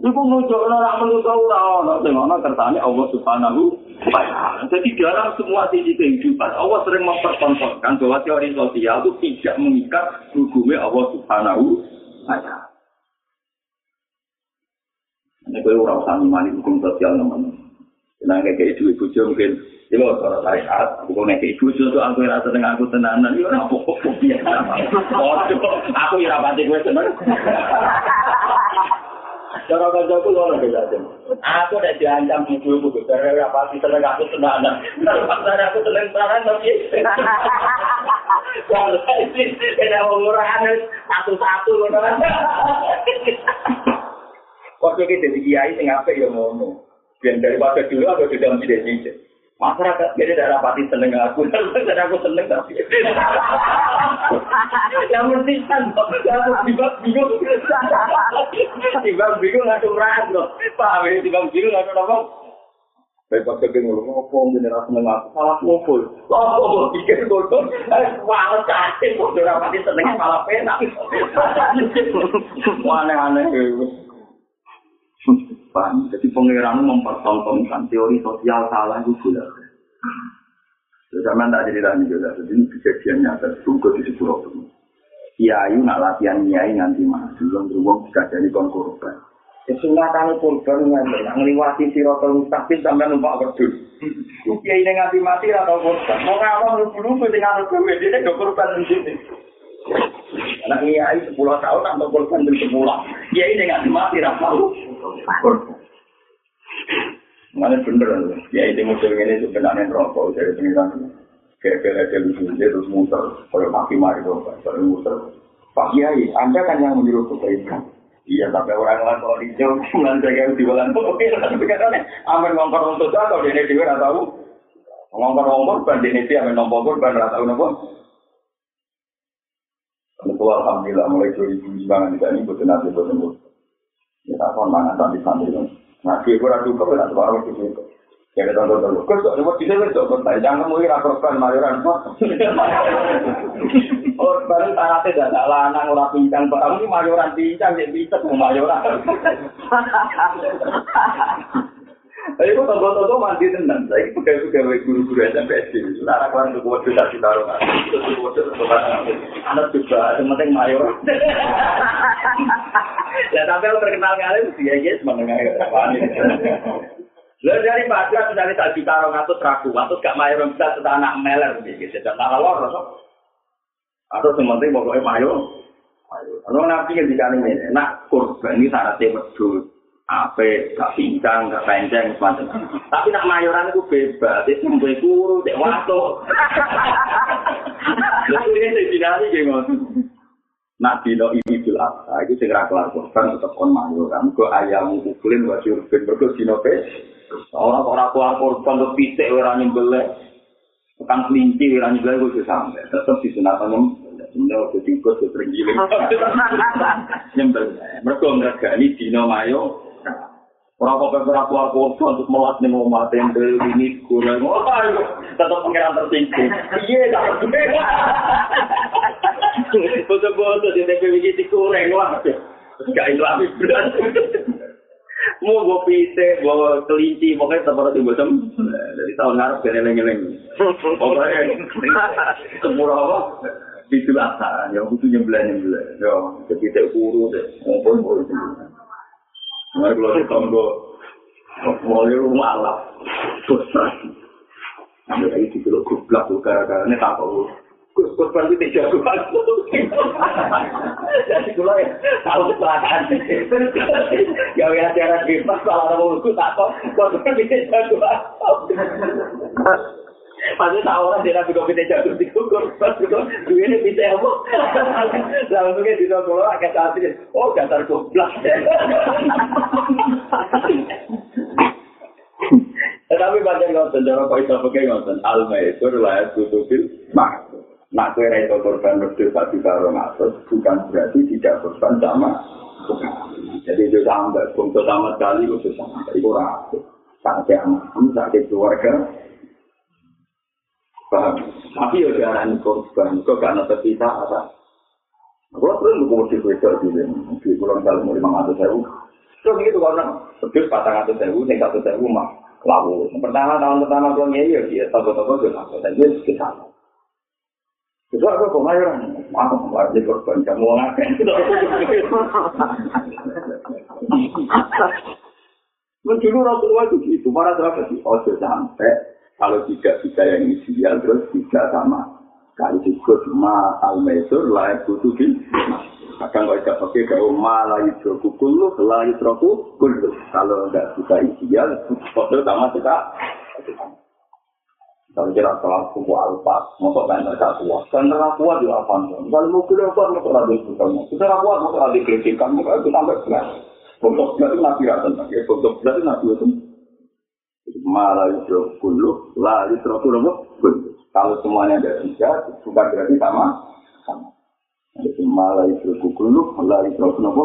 Ibu nunjuk orang menutup orang, dengan kertanya Allah Subhanahu. Jadi dalam semua sisi kehidupan, Allah sering mempertontonkan bahwa teori sosial itu tidak mengikat hukumnya Allah Subhanahu wa Ta'ala. Ini kalau orang usah hukum sosial namanya. Nah, kayak ibu ibu mungkin Kalau cara syariat, aku kok nek ibu itu aku rasa dengan aku tenanan, itu apa kok biasa. aku ya rapati gue seneng. Cara kerja aku beda aja. Aku udah diancam ibu ibu, karena rapati seneng aku tenanan. Kalau pasar aku seneng tenanan, tapi kalau ini beda umurahan satu-satu loh. Waktu kita jadi kiai, sing apa ya ngomong. Biar daripada dulu aku sudah menjadi jadi Masyarakat beda tidak rapati seneng aku, dan aku seneng tapi. Yang mesti kan, aku tiba bingung. Tiba bingung nggak merah loh. Paham ya, tiba bingung nggak apa. Baik pas kepen ngomong ngomong generasi seneng aku salah ngumpul. Oh, oh, pikir bodoh. Wah, cacing bodoh rapati seneng malah penak. Aneh-aneh. Paham? Jadi pengiran mempertontonkan teori sosial salah itu gula. Zaman tak cerita ini juga, jadi kejadian nyata juga di sebuah itu. Kiai nak latihan kiai nanti maju, belum beruang bisa jadi kon korban. Kesunatan korban nggak ngeliwati sirotol mustaqim sampai numpak berdua. Kiai ini nganti mati atau korban. Mau ngawang lu dulu dengan korban, dia korban di sini. Anak kiai sepuluh tahun atau korban di sepuluh. Kiai ini nganti mati atau Mana bener, ya itu model ini sebenarnya rokok dari pengiran. Kayak kayak kayak lucu, dia terus muter, kalau maki mari dong, kalau muter. Pak Kiai, Anda kan yang menyuruh kebaikan. Iya, sampai orang lain kalau hijau, bulan jaga di bulan pokoknya. Tapi katanya, amin ngongkor untuk atau dia dia tahu. Ngongkor ngongkor, ban dia ini amin nombor ban rata nombor. Tentu alhamdulillah mulai 2009 tidak ini betul nanti betul. Ya, tak kontangan santai-santai. Nah, dia kurang juga, tidak sebarang itu. Ya kita tonton dulu. Kok kok di sini kok kok jangan mau ira korban mayoran. Oh, baru tarate dak lanang ora pincang, Pak. Ini mayoran pincang ya mau mayoran. Tapi kok tonton-tonton mandi tenan. Saya pegawai-pegawai guru-guru SMP SD. Lara kan untuk waktu tak ditaruh. Anak juga, yang penting mayor. Ya tapi kalau terkenal kali, dia ya menengah. Lalu dari Padra misalnya tak juta orang seratus, atau gak mayor bisa setelah anak meler gitu, sedang malah lor, atau sementing pokoknya mayor. Kalau nabi yang dikali ini, nak kurban ini syaratnya bedul, apa, gak pincang, gak panjang, semacam. Tapi nak mayoran itu bebas, itu sampai guru, dek waktu. Lalu ini dikali gimana? Nak dino ini bil asa, itu segera kelar kurban tetap on mayoran. Kau ayam mukulin, wajib urban, berkut dino pes. Orang orang tua korban tuh pisek orang nyembelih, kan kelinci orang nyembelih gue sampai. Tetap di sunatan nyembelih waktu tingkut tuh tergiling. Nyembelih, mereka mereka ini dino mayo. Orang kok orang tua korban untuk melat mau mati yang ini kurang. Wah, tetap pengiran tersinggung. Iya, tak Bosok-bosok di TPW ini kurang lah. Gak habis berat. mau gue pise, gue kelinci, pokoknya tempat itu bosem. Dari tahun ngarep gak neleng-neleng. Pokoknya, semurah apa? Itu lah, yang butuh nyembelah-nyembelah. Ya, jadi tak kuru deh, ngumpul-ngumpul. Mari kalau di gue, mulai rumah lah, bosan. Ambil lagi di kilo gublak, gara-gara ini tak tahu. itu tidak jago aku. Jadi kalau ya, tahu kecelakaan. Gawe acara bebas, kalau ada mulutku tak tahu, itu jago aku. Pasti tahu orang dia nabi kopi jago di korban itu, duit ini bisa apa? Langsungnya di sekolah agak cantik. Oh, dasar goblok. Tapi banyak ngotot, jangan kau itu pakai ngotot. Al-Maisur lah, tutubil, mak. Nak kue itu korban berdua satu bukan berarti tidak korban sama. Jadi itu sampai, untuk sama sekali itu sampai, itu rapi. Sampai anak, sampai keluarga. Paham? Tapi ya jarang korban, kok karena terpisah apa? Kalau perlu mau di beda di di pulau dalam mau lima ratus ribu. Terus gitu karena terus patang ratus ribu, yang satu ribu mah lalu. Pertama tahun pertama gue ngeyi ya dia tahu-tahu gue laku dan gue kita. Itu aku pemayoran. Aku wajib korban kamu ngapain? Dulu Rasulullah itu gitu, sahabat itu oh sampai kalau tidak bisa yang ideal terus tidak sama. Kalau disebut ma al mesur layak butuh di akan kalau tidak pakai kau ma layu troku kulu layu troku kulu. Kalau tidak bisa ideal, foto sama kita. Kalau kira kelas kuku alfa, motor banter gak kuat. Banter kuat juga apa? Kalau mau kuliah kuat, motor ada di kamu. Sudah kuat, motor ada di kritikan, motor itu sampai belas itu nabi rata, ya bentuk belas itu nabi itu. Malah itu kulu, lah itu terus Kalau semuanya ada tiga, bukan berarti sama. Sama. Jadi malah itu kulu, lah itu terus nopo.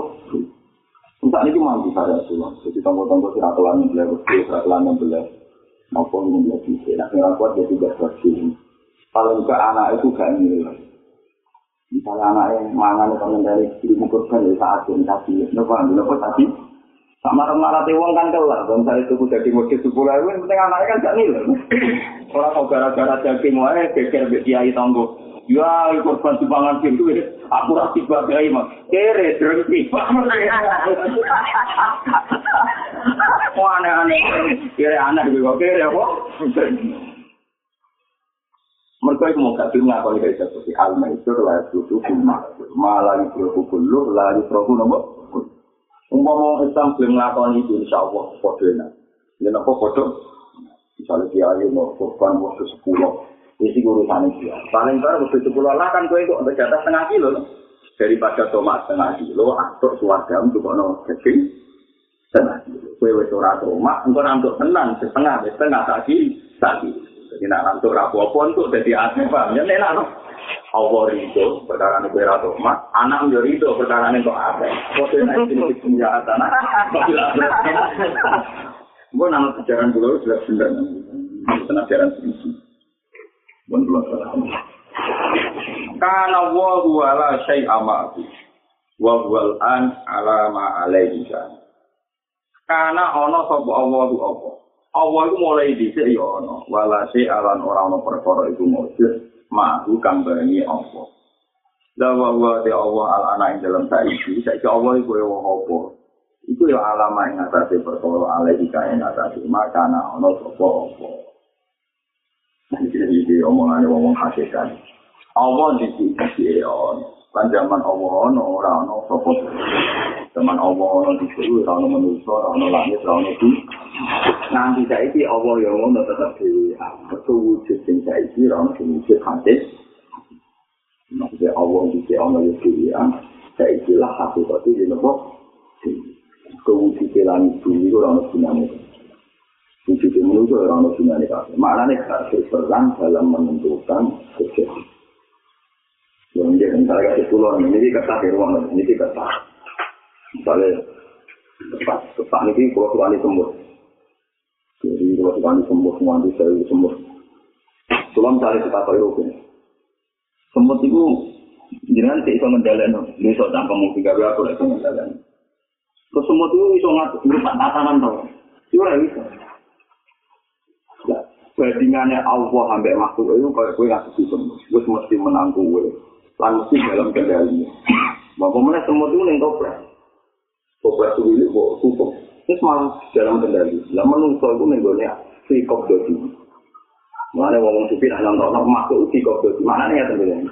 Entah ini mampu saya tuh. Jadi tunggu-tunggu siratulan yang beliau, siratulan yang beliau. maupun menjadi enak yang kuat jadi gak bersih. Kalau juga anak itu gak nilai. Misalnya anak yang mangan itu dari diri mengkurban ya saat ini tadi. Nopo nopo tadi. Sama orang wong kan kelar. Kalau saya itu jadi model sepuluh ribu, yang penting anaknya kan nilai. Orang mau gara-gara daging wae geger kiai tonggo. Ya, korban di pangan itu, aku rasi bagai mas. Kere, drengki. Wah, aneh-aneh. Kere aneh juga, kere apa? Mereka itu mau kasih ngakoni dari seperti alma itu lah itu kuma malah itu kulu lah itu nopo. Umpama Islam belum ngakoni itu insya Allah foto enak. Ini nopo foto. Misalnya dia mau korban waktu sepuluh. Isi urusan itu. Paling baru waktu sepuluh lah kan gue itu untuk jatah setengah kilo. daripada tomat setengah kilo, atau suarga untuk kono daging setengah kilo. Kue wes ora tomat, engkau nantuk tenang setengah, setengah lagi, lagi. Jadi nak nantuk rapopo untuk jadi asli paham ya, enak no. Allah rindu perkara ini kue tomat, anak menjadi rindu perkara ini kok apa? Kau tidak ini senjata, Gue nama sejarah dulu sudah benar, tenang sejarah sini. Bon belum Kana wa huwa la syai'a ma'hu. Wa huwa an ala ma alaihi Kana ana sapa Allah tu apa? Allah iku mulai dhisik ya ana. Wala syai'a lan ora ana perkara iku mujud ma'hu bani apa. La wa wa de Allah al ana ing dalam saiki, saiki Allah iku ya apa? Iku ya alama ing atase perkara alaihi kae atase makana ana sapa apa. Iki omongane wong hakikat. Allah di sini on. Kan zaman Allah ono ora ono sapa. Zaman Allah di sini ora ono manusia, ora ono langit, ora ono bumi. Nanti saiki Allah yang ngono tetep dhewe. Betul wujud sing saiki ora ono sing wujud hadis. Maksudnya Allah sini ono yo dhewe. Saiki lah hakikat iki nopo? Kewujudan langit bumi ora ono gunane. Wujud manusia ora ono gunane kabeh. Maknane gak berperan dalam menentukan kejadian. yang dia misalnya kasih pulau ini kertas di rumah ini kertas misalnya kertas kertas ini kalau suka ini sembuh. Jadi kalau suka ini sembuh semua di saya sembuh. Tulang cari kita tahu itu sembuh itu jangan tidak bisa menjalan ini so tanpa mungkin gak aku lagi menjalan terus sembuh itu bisa ngatur berupa tatanan tau itu bisa bandingannya Allah sampai makhluk itu kalau gue nggak bisa sembuh gue mesti menanggung gue langsung dalam kendali. Bapak mana semua itu neng toprak. Toprak itu ini kok tutup. Ini malah dalam kendali. Lah menungso itu neng gue free cop dodi. Mana ngomong supir alam tau nak masuk free cop dodi. Mana nih ya teman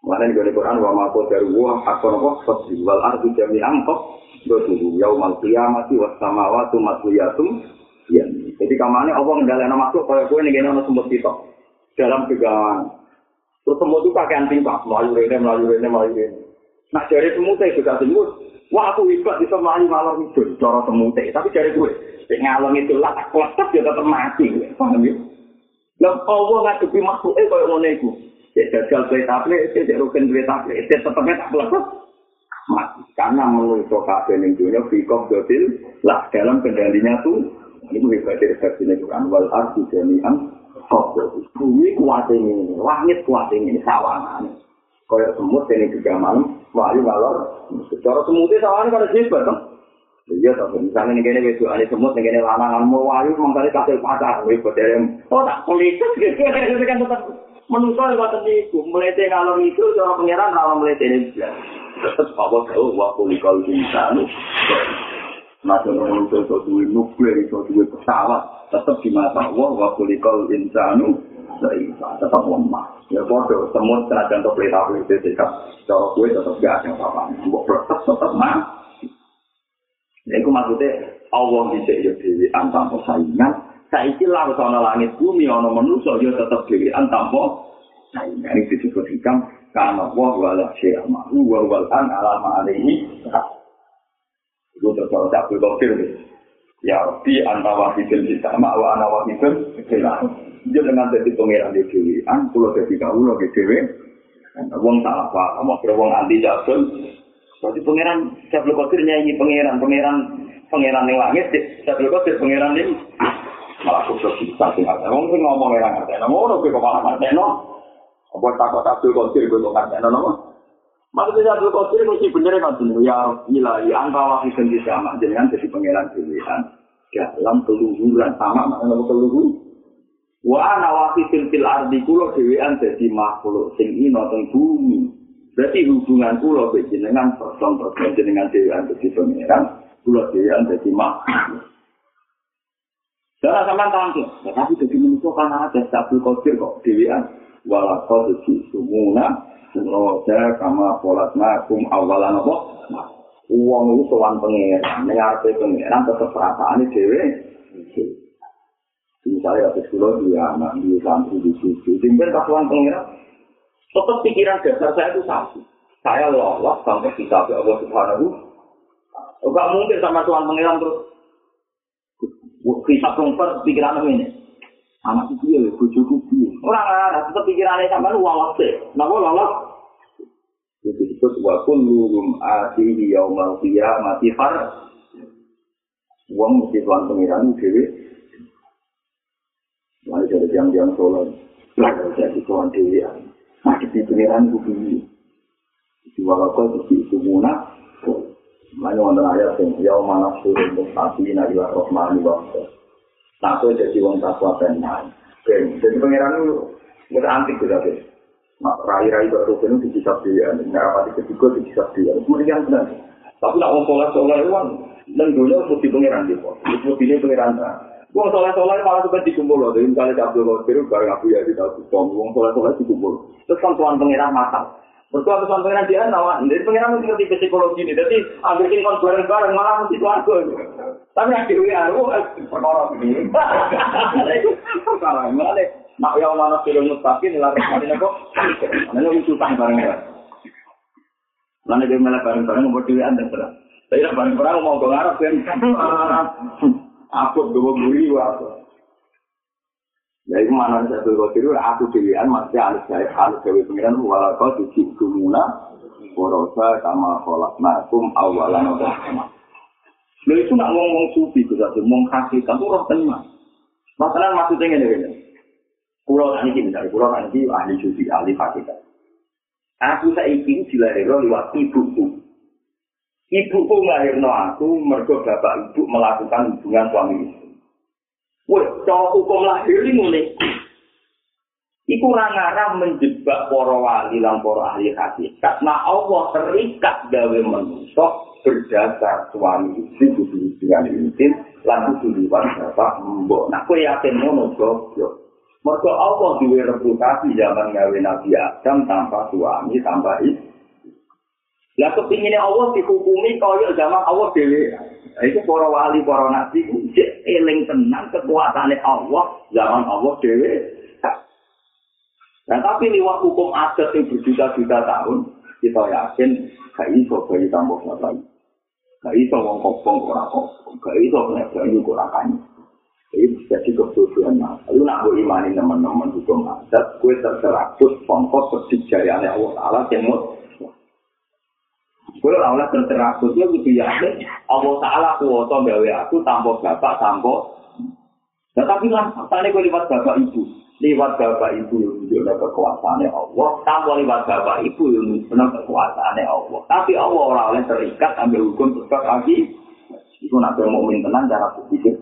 Mana nih gue Quran wa mako dari gua akor kok fasri wal ardi jami angkok dodi. Yaumal kiamati was samawatu matliyatum. Ya. Jadi kamane Allah ngendalekno makhluk kaya kowe ning kene ana sumber kita. Dalam kegawan Terus semut itu pakaian tingkat, melayu rene, melayu rene, melayu rene. Nah dari semutnya juga semut, wah aku hebat bisa melayu ngalor itu, cara semutnya. Tapi dari gue, ngalor itu lah, klotek ya tetap mati. Paham ya? Lah Allah ngadepi makhluknya kaya ngono iku. Ya gagal duwe tablet, ya rugen duwe tablet, ya tetep tak kletek. Mati. Karena menurut kabeh ning dunia fikop dotil lah dalam kendalinya tuh ini hebat dari versinya Quran wal ardi jami'an bumi kuat ini, langit kuat ini, sawangan. Kaya semut ini juga malam, wali walor. Secara semutnya sawangan kan hebat kan? Iya toh, misalnya ini kene wedo ane semut ini kene lanangan mau wali mangkane kasih pacar, hebat dari oh tak politik gitu kan tetap menungso lewat niku, melete ngalor itu cara pangeran rawa melete ini. Tetap apa tahu wa kulikal insanu. Masa manusia itu duwe nuklir, itu duwe pesawat, tetap di mata Allah, wa kulikal insanu, seifa, tetap lemah. Ya bodoh, semut senajan untuk pelita pelita sikap, cara gue tetap gak ada apa-apa. Mbok protes tetap mah. Ya itu maksudnya, Allah bisa ya dewi antang persaingan, saiki lah sana langit bumi, ana manusia, ya tetap dewi antang persaingan. Ini disebut hikam, karena Allah wala syi'amahu, wa wal'an alama alaihi, Itu terus Abdul Qadir. Ya Rabbi anta wahidun kita wa ana wahidun kita. Dia dengan jadi pangeran di dewi, an pulau jadi kaulo di dewi. Wong salah pak, mau kira wong anti jasun. Berarti pangeran Abdul Qadir nyanyi pangeran, pangeran, pangeran yang langit. Abdul Qadir pangeran ini malah khusus kita tinggal. Wong sing ngomong orang ngerti, ngono kowe kok malah ngerti no. Apa takut Abdul Qadir kowe kok ngerti no? Maksudnya Abdul Qadir mesti bener kan ya ilahi angka wahid dan sama dengan jadi pangeran pilihan dalam keluhuran sama makna keluhur. Wa ana fil ardi kula dhewean dadi makhluk sing ino teng bumi. Berarti hubungan kula be jenengan person person jenengan dhewean dadi pangeran, kula dhewean dadi makhluk. Jangan sama tangki, tapi jadi manusia kan ada Abdul Qadir kok dhewean. Walakau dadi sumuna Roja kama polat makum awalan apa? Uang itu soal pengeran, mengarpe pengeran tetap perasaan ini dewe. Misalnya habis kulo dia anak di santri di situ, tinggal kasuan pengeran. Tetap pikiran dasar saya itu satu. saya lolos sampai kita ke Allah Subhanahu. Enggak mungkin sama Tuhan Pangeran terus kita kompor pikiran ini. Anak itu ya, bujuku piye. Orang arah tetap pikirannya sama lu lolos deh. Napa lolos? Itu disebut wa kulluhum atihi yaumal qiyamati far. Wong mesti Tuhan Pangeran dhewe. Lalu jadi jam-jam sholat. Lalu jadi Tuhan dhewe. Nah, di Pangeran itu. Di walakal itu itu munah. Mana wonten ayat sing ya mana suruh ila rahmani wa Nah, aku jadi wong takwa tenan. Oke, jadi pangeran itu kita antik juga deh. Nah, rai-rai baru itu dikisap dia, nggak apa di ketiga dikisap dia. Kemudian benar. Tapi nak wong sholat itu kan, dan dulu mesti pangeran gitu. Itu pilih pangeran tak. Wong sholat sholat malah suka dikumpul loh. Jadi misalnya Abdul Qadir bareng aku ya di tahu wong sholat sholat dikumpul. Terus kan tuan pangeran masak. Bertua pesan pengiran dia nawa, jadi pengiran mesti ngerti psikologi ini. Jadi ambil kon bareng-bareng malah mesti keluarga. Tapi yang dewi aku perkara ini. Perkara ini nak yang mana film mustaqim nilai ini kok. Mana itu utang bareng ya. Mana dia malah bareng-bareng mau dewi anda terus. Tapi bareng-bareng mau ke Arab kan. Aku dua buri waktu. Jadi mana satu kau tiru aku pilihan masih harus saya harus dewi pengiran walau kau tujuh kumuna borosa kama kolak nakum awalan udah sama. Lo itu nak ngomong sufi itu satu ngomong kasih kamu roh tenang. Masalah maksudnya ini ini. Pulau ini misalnya pulau ini ahli sufi ahli hakikat. Aku saya ingin dilahirkan lewat ibuku. Ibuku melahirkan aku mergo bapak ibu melakukan hubungan suami istri. Wah, cara hukum lahir ini mulai. Iku ngarang menjebak para wali lan para ahli hakikat. Nah Allah terikat gawe manusia berdasar suami istri kudu dengan intim lan kudu liwat bapak mbok. Nah kowe yakin ngono goblok. Mergo Allah duwe reputasi zaman gawe Nabi Adam tanpa suami tanpa istri. Lah kepingine Allah dihukumi kaya zaman Allah dhewe. Itu para wali, para nabi, cek eling tenang kekuatannya Allah, zaman Allah dewe. Nah, tapi lewat hukum adat yang berjuta-juta tahun, kita yakin gak iso bayi tambah bayi. Gak iso wong kopong kurang kopong, gak iso kena bayi kurang kanyi. Ini jadi kebutuhan mas. Lalu nak gue imani teman-teman hukum adat, gue terserapus pongkos perdijayannya Allah Ta'ala yang Gue awalnya terserah aku dia gitu ya. Allah Taala kuwoto gawe aku tanpa bapak tanpa. Nah, tapi lah, tadi gue lewat bapak ibu. Lewat bapak ibu yang menunjukkan kekuasaannya Allah. Tanpa lewat bapak ibu yang menunjukkan kekuasaannya Allah. Tapi Allah orang oleh terikat ambil hukum tetap lagi. Itu nak mau main tenang cara berpikir.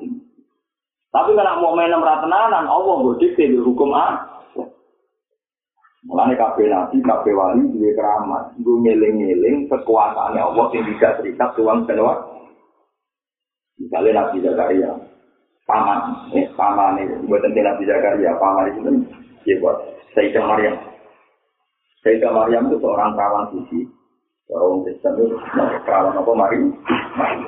Tapi kalau mau main tenanan, Allah berdikte hukum ah. Mulane kabeh nabi, kabeh wali duwe keramat, nggo ngeling-eling kekuasaane Allah sing tidak terikat tuang senwa. Misalnya Nabi Zakaria, paman, eh, paman ini, buat nanti Nabi Zakaria, paman itu ya buat Sayyidah Maryam. Sayyidah Maryam itu seorang perawan suci, orang Kristen itu perawan apa, Mari? Mari.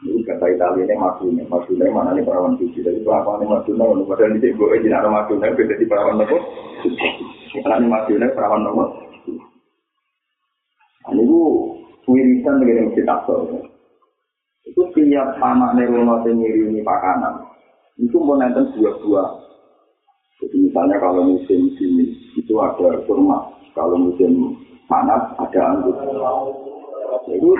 Ini kata Italia ini Maduna, Maduna mana nih perawan suci, jadi apa nih Maduna, padahal di sini gue izin ada Maduna, beda di perawan apa? Karena Madinah perawan nomor. Ini bu wirisan dengan kita Itu tiap sama nerono sendiri ini pakanan. Itu mau nonton buah-buah. Jadi misalnya kalau musim sini itu ada kurma. Kalau musim panas ada anggur. Itu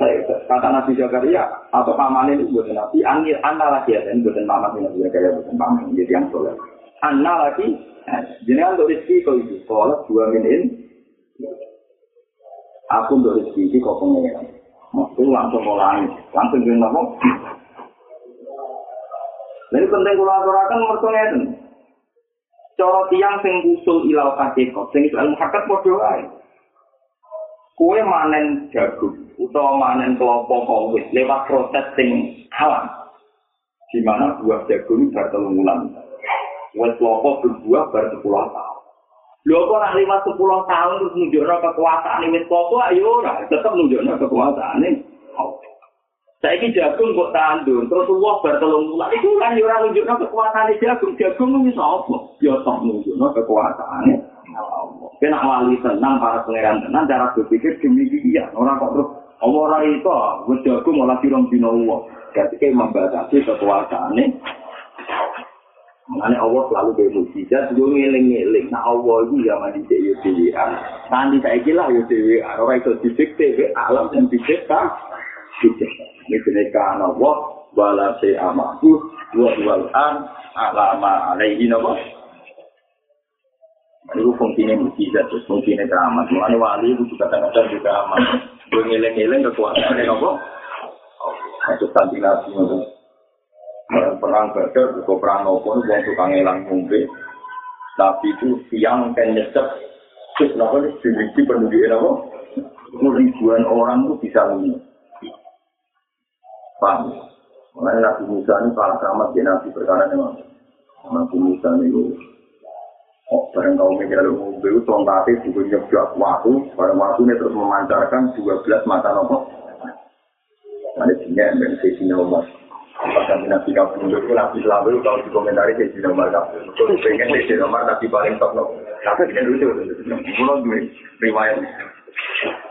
saya kata Nabi Zakaria atau paman ini buat Nabi angin anda lagi ya dan buat paman ini Nabi Zakaria buat paman jadi yang soleh. Anda lagi Jadi untuk rezeki kau itu, kalau dua minin, aku untuk rezeki ini kau pengen. Maksudnya langsung mulai, langsung jadi apa? Jadi penting kalau aturakan mertua itu. Cara tiang sing usul ilau kok, sing itu ilmu hakat bodoh aja. Kue manen jagung, atau manen kelompok kawit lewat proses sing alam. Di mana buah jagung bertelung bulan. Wes lopo berbuah bar 10 tahun. Lho kok nak lima 10 tahun terus nunjukno kekuasaan wis lopo ayo ora tetep nunjukno kekuasaan Saya ini jagung kok tandur, terus uang bertelung bulan. Itu kan orang nunjukno kekuasaan jagung. Jagung itu bisa apa? Ya tak nunjukno kekuasaan Allah. Kena wali tenang para pangeran tenang cara berpikir demikian orang kok terus Allah ora itu jago malah pirang dina Allah. Kayak membatasi kekuasaan ini. Mengenai Allah selalu kayak mujizat, yo ngeling-ngeling. Nah Allah itu zaman di CIO Nanti saya kira ya DWA. Orang itu didikte alam dan dicipta. Dicipta. Ini jeniskan Allah. Wala se'amahu. Wa wal'an. Alama alaihi nama. Itu fungsinya mujizat, terus fungsinya keramat. Mengenai wali itu juga kadang-kadang juga amat. Gue ngeleng-ngeleng kekuasaan ini apa? Itu nabi itu. Perang badar, juga perang nopo, yang suka ngelang ngombe. Tapi itu siang kan nyesek. Terus kenapa nih, dimiliki penduduk apa? Ribuan orang itu bisa ngombe. Paham? Mengenai Nabi Musa ini salah keramat di Nabi perkara ini. Nabi Musa ini Oh, bareng kaum mikir lu ngombe itu tongkate juga nyebjak waktu, bareng waktu ini terus memancarkan 12 mata nopo. Ada sinyal dan sesi nomor. Apakah nabi kamu itu nabi selalu kalau dikomentari sesi nomor kamu. Pengen sesi nomor tapi paling top nopo. Tapi tidak lucu, mulai dua riwayat.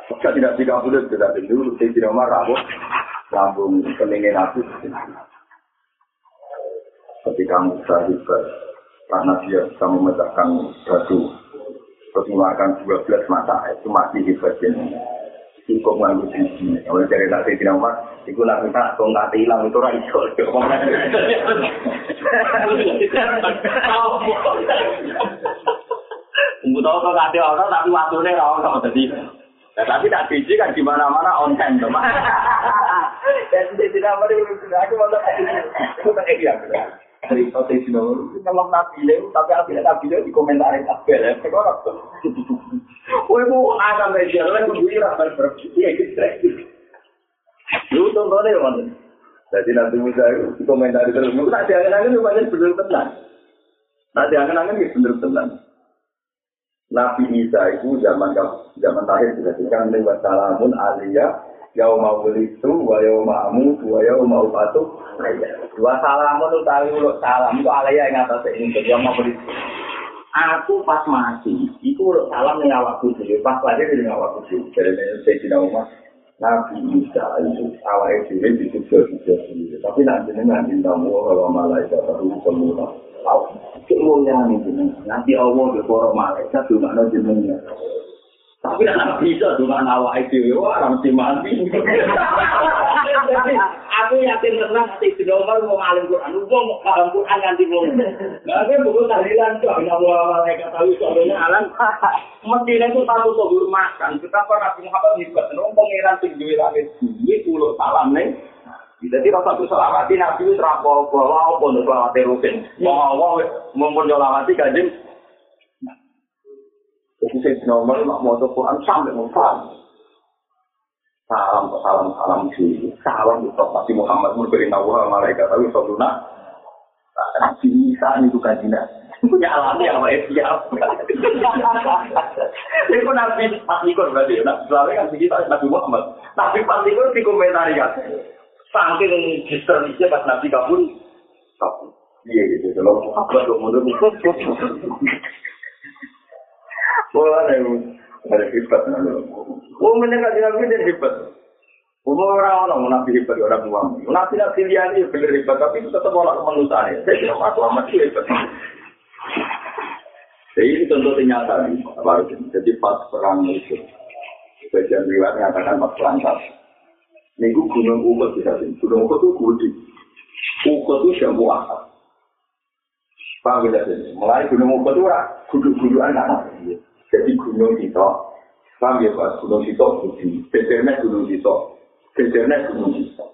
Apakah tidak tiga puluh sudah dulu sesi nomor rabu, lambung keningin aku. Ketika Musa juga karena dia bisa memecahkan batu terus mengeluarkan 12 mata itu masih di bagian cukup nganggu sisi kalau dari nanti tidak mas itu nanti tak tongkat hilang. Itu orang itu Tunggu tahu kok kate orang tapi waktunya orang jadi. Ya, tapi tak biji kan di mana-mana on time, teman. Dan tidak apa sudah aku mau itu kan iya cerita di sini kalau nabi tapi akhirnya nabi itu dikomentari kabel ya sekarang Kowe mau ada media lain kudu berpikir gitu. Lu contohnya mana? Jadi nanti Musa itu komentari terus. Mungkin nanti angen-angen banyak bener tenang. Nanti angen-angen ya bener tenang. Nabi Isa itu zaman zaman terakhir dikatakan lewat salamun aliyah yauma wulitu wa yauma amutu wa yauma ubatu wa salamun utawi ulo salam itu alaya yang atas ini yauma wulitu aku pas mati itu salam ning awakku dhewe pas lahir ning awakku dhewe. Dari Sayyidina Umar Nabi Isa itu awalnya dhewe disusul-susul sendiri. Tapi nanti dengan intamu kalau malaikat baru semua tahu. Kemuliaan itu nanti Allah berkorok malaikat juga nanti jenengnya Tapi anak bisa dengan awak itu, orang mesti mati. aku yakin tenang nanti di nomor mau ngalim Quran, mau mau paham Quran nanti mau. Nah, aku buku tahlilan tuh, nggak mau malaikat tahu soalnya alam. Mestinya itu tahu soal makan. Betapa Nabi Muhammad hebat, nong pangeran tinggi langit, ini pulau salam nih. Jadi rasa tu selawati Nabi itu terapol bahwa apa untuk selawati rutin. Mau Allah memperjolawati kajian Jadi saya di nomor mau Quran sampai mufad. Salam salam salam sih. Salam untuk Nabi Muhammad memberi nawa malaikat tapi soduna. Nabi Isa itu kan tidak punya alamnya apa ya siap. Pun Nabi pas ikut berarti. Nabi selalu kan segitu Nabi Muhammad. Tapi pas ikut di komentar ya. Saking histerisnya pas Nabi kabur. Kabur. Iya gitu. Kalau Muhammad mundur. Wah, ada hebat. Oh, mendengar nabi jadi hebat. Umur orang orang nabi hebat orang tua. Nabi nabi dia ini benar hebat, tapi tetap orang kemanusiaan. Saya tidak masuk amat sih hebat. Jadi ini contoh nyata nih, baru jadi pas perang itu. Bagian riwayat mengatakan pas perang Minggu gunung Uhud bisa sih. Gunung Uhud itu gede. Uhud itu akar. Paham tidak sih? Mulai gunung Uhud itu guduk-gudukan anak. Jadi gunung itu, paham ya Pak, gunung itu budi, becernya gunung itu, becernya gunung itu.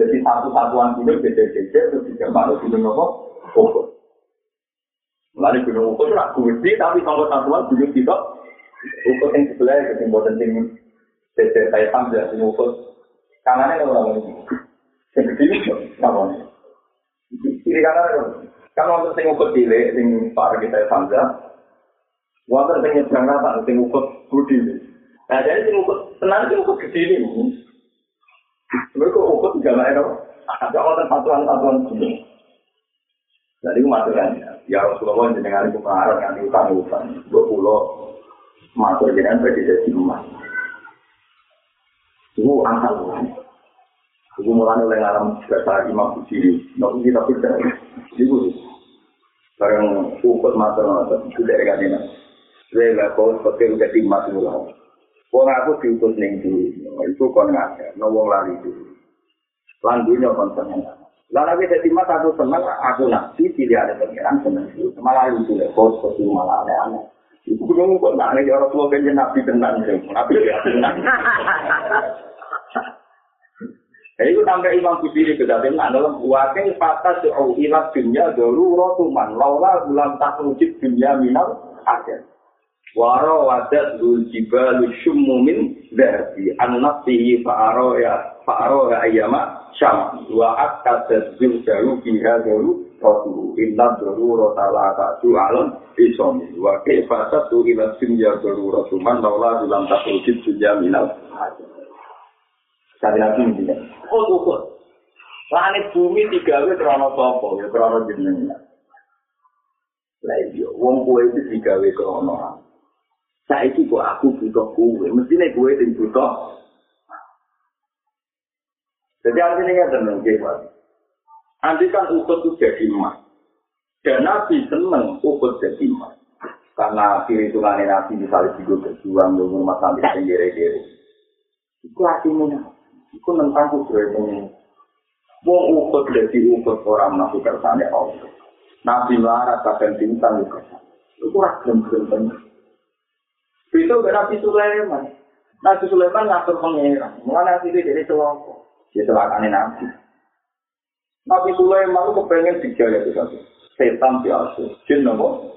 Jadi satu-satuan gunung becer-becer, terus juga malu gunung apa? Ukur. Lalu gunung ukur itu aku budi, tapi kalau satuan gunung itu, ukur yang sebelah, yang buatan tinggi, becer kayak sambil, gunung ukur. Kanannya kalau lama ini, yang gede itu, ini. Kiri kanan, kalau untuk sing ukur cilik, sing para kita sambil, Wonten sing nyebrang rata sing ukut budi. Nah, jadi sing ukut tenan sing ukut gede ini. Mereka ukut lah ya. Ada wonten satuan-satuan gede. Jadi kan, ya Rasulullah jenengan itu pengaruh yang diutang utang, dua pulau, Masuk jenengan berarti jadi emas. Itu asal. Itu mulai oleh ngaram bahasa Imam Bujiri. Nggak kita percaya. Itu barang ukut mata mata itu dari kanina. Saya nggak kau seperti udah timas mulai. Wong aku diutus ning di itu kon no wong lari itu. Lan dunya kon seneng. Lan aku dadi mas aku seneng, aku nabi pilih ada pengiran seneng itu. Malah itu lek kos kos malah aneh-aneh. Iku kudu kok nak nek ora tuwa ben nabi tenan sing nabi ya tenan. Eh itu sampai Imam Busiri ke dalam dalam wakil patah se'u ilat dunia dulu rotuman laula bulan tak wujud dunia minal akhir. Waro wadat dul jibalu syummumin dari an-nafsihi fa'aro ya fa'aro ya ayyama syam wa akka tadzul jaru biha dulu rotu inna dulu rotala ta'ju alam isomi wa kifasat tu ilat dunia dulu rotuman laula bulan tak dunia minal. Sekali lagi ini Oh, ukur. Langit bumi tiga w krono sopo, ya krono jenengnya. Lah iya, wong kue itu tiga w krono. Saiki kok aku butuh kue, mestinya kue yang butuh. Jadi artinya nggak tenang, Nanti kan ukut itu jadi emas. Dan Nabi seneng ukut jadi emas. Karena hitungannya Nabi misalnya juga berjuang dengan rumah yang gere-gere. Itu artinya Iku tentang kudroy ini. Wong ukut jadi ukut orang nabi kersane Allah. Nabi melarat bahkan bintang di kersane. Itu ragam-ragam. Itu Nabi Sulaiman. Nabi Sulaiman ngatur pengeran. Mulai nabi itu jadi celoko. Dia celakane nabi. Nabi Sulaiman itu kepengen dijaya itu satu. Setan biasa. Jin nopo.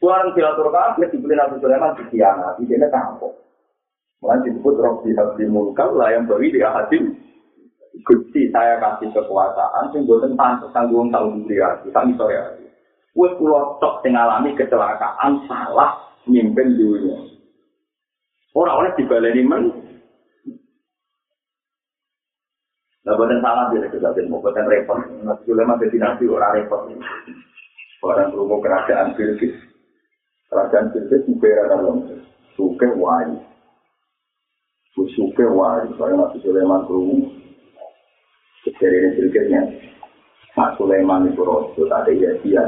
Tuhan diatur kabeh dibeli Nabi Sulaiman dikhianati. Dia tampok. Mulai disebut Robi Habdi Mulkal lah yang beri dia hadim. Gusti saya kasih kekuasaan, sing boten pantes tanggung tanggung diri hati, tak sore hati. Wes pulau tok sing alami kecelakaan salah mimpin dunia. Orang oleh dibaleni men. Lah boten salah dia kedaten mau boten repot. Nabi Sulaiman dadi nabi ora repot. Orang rumah kerajaan Bilqis. Kerajaan Bilqis juga dalam suke wajib. Suke wae, saya Nabi Sulaiman kerungu. Jadi ini berikutnya. Mas Sulaiman itu rojo, ada ya dia.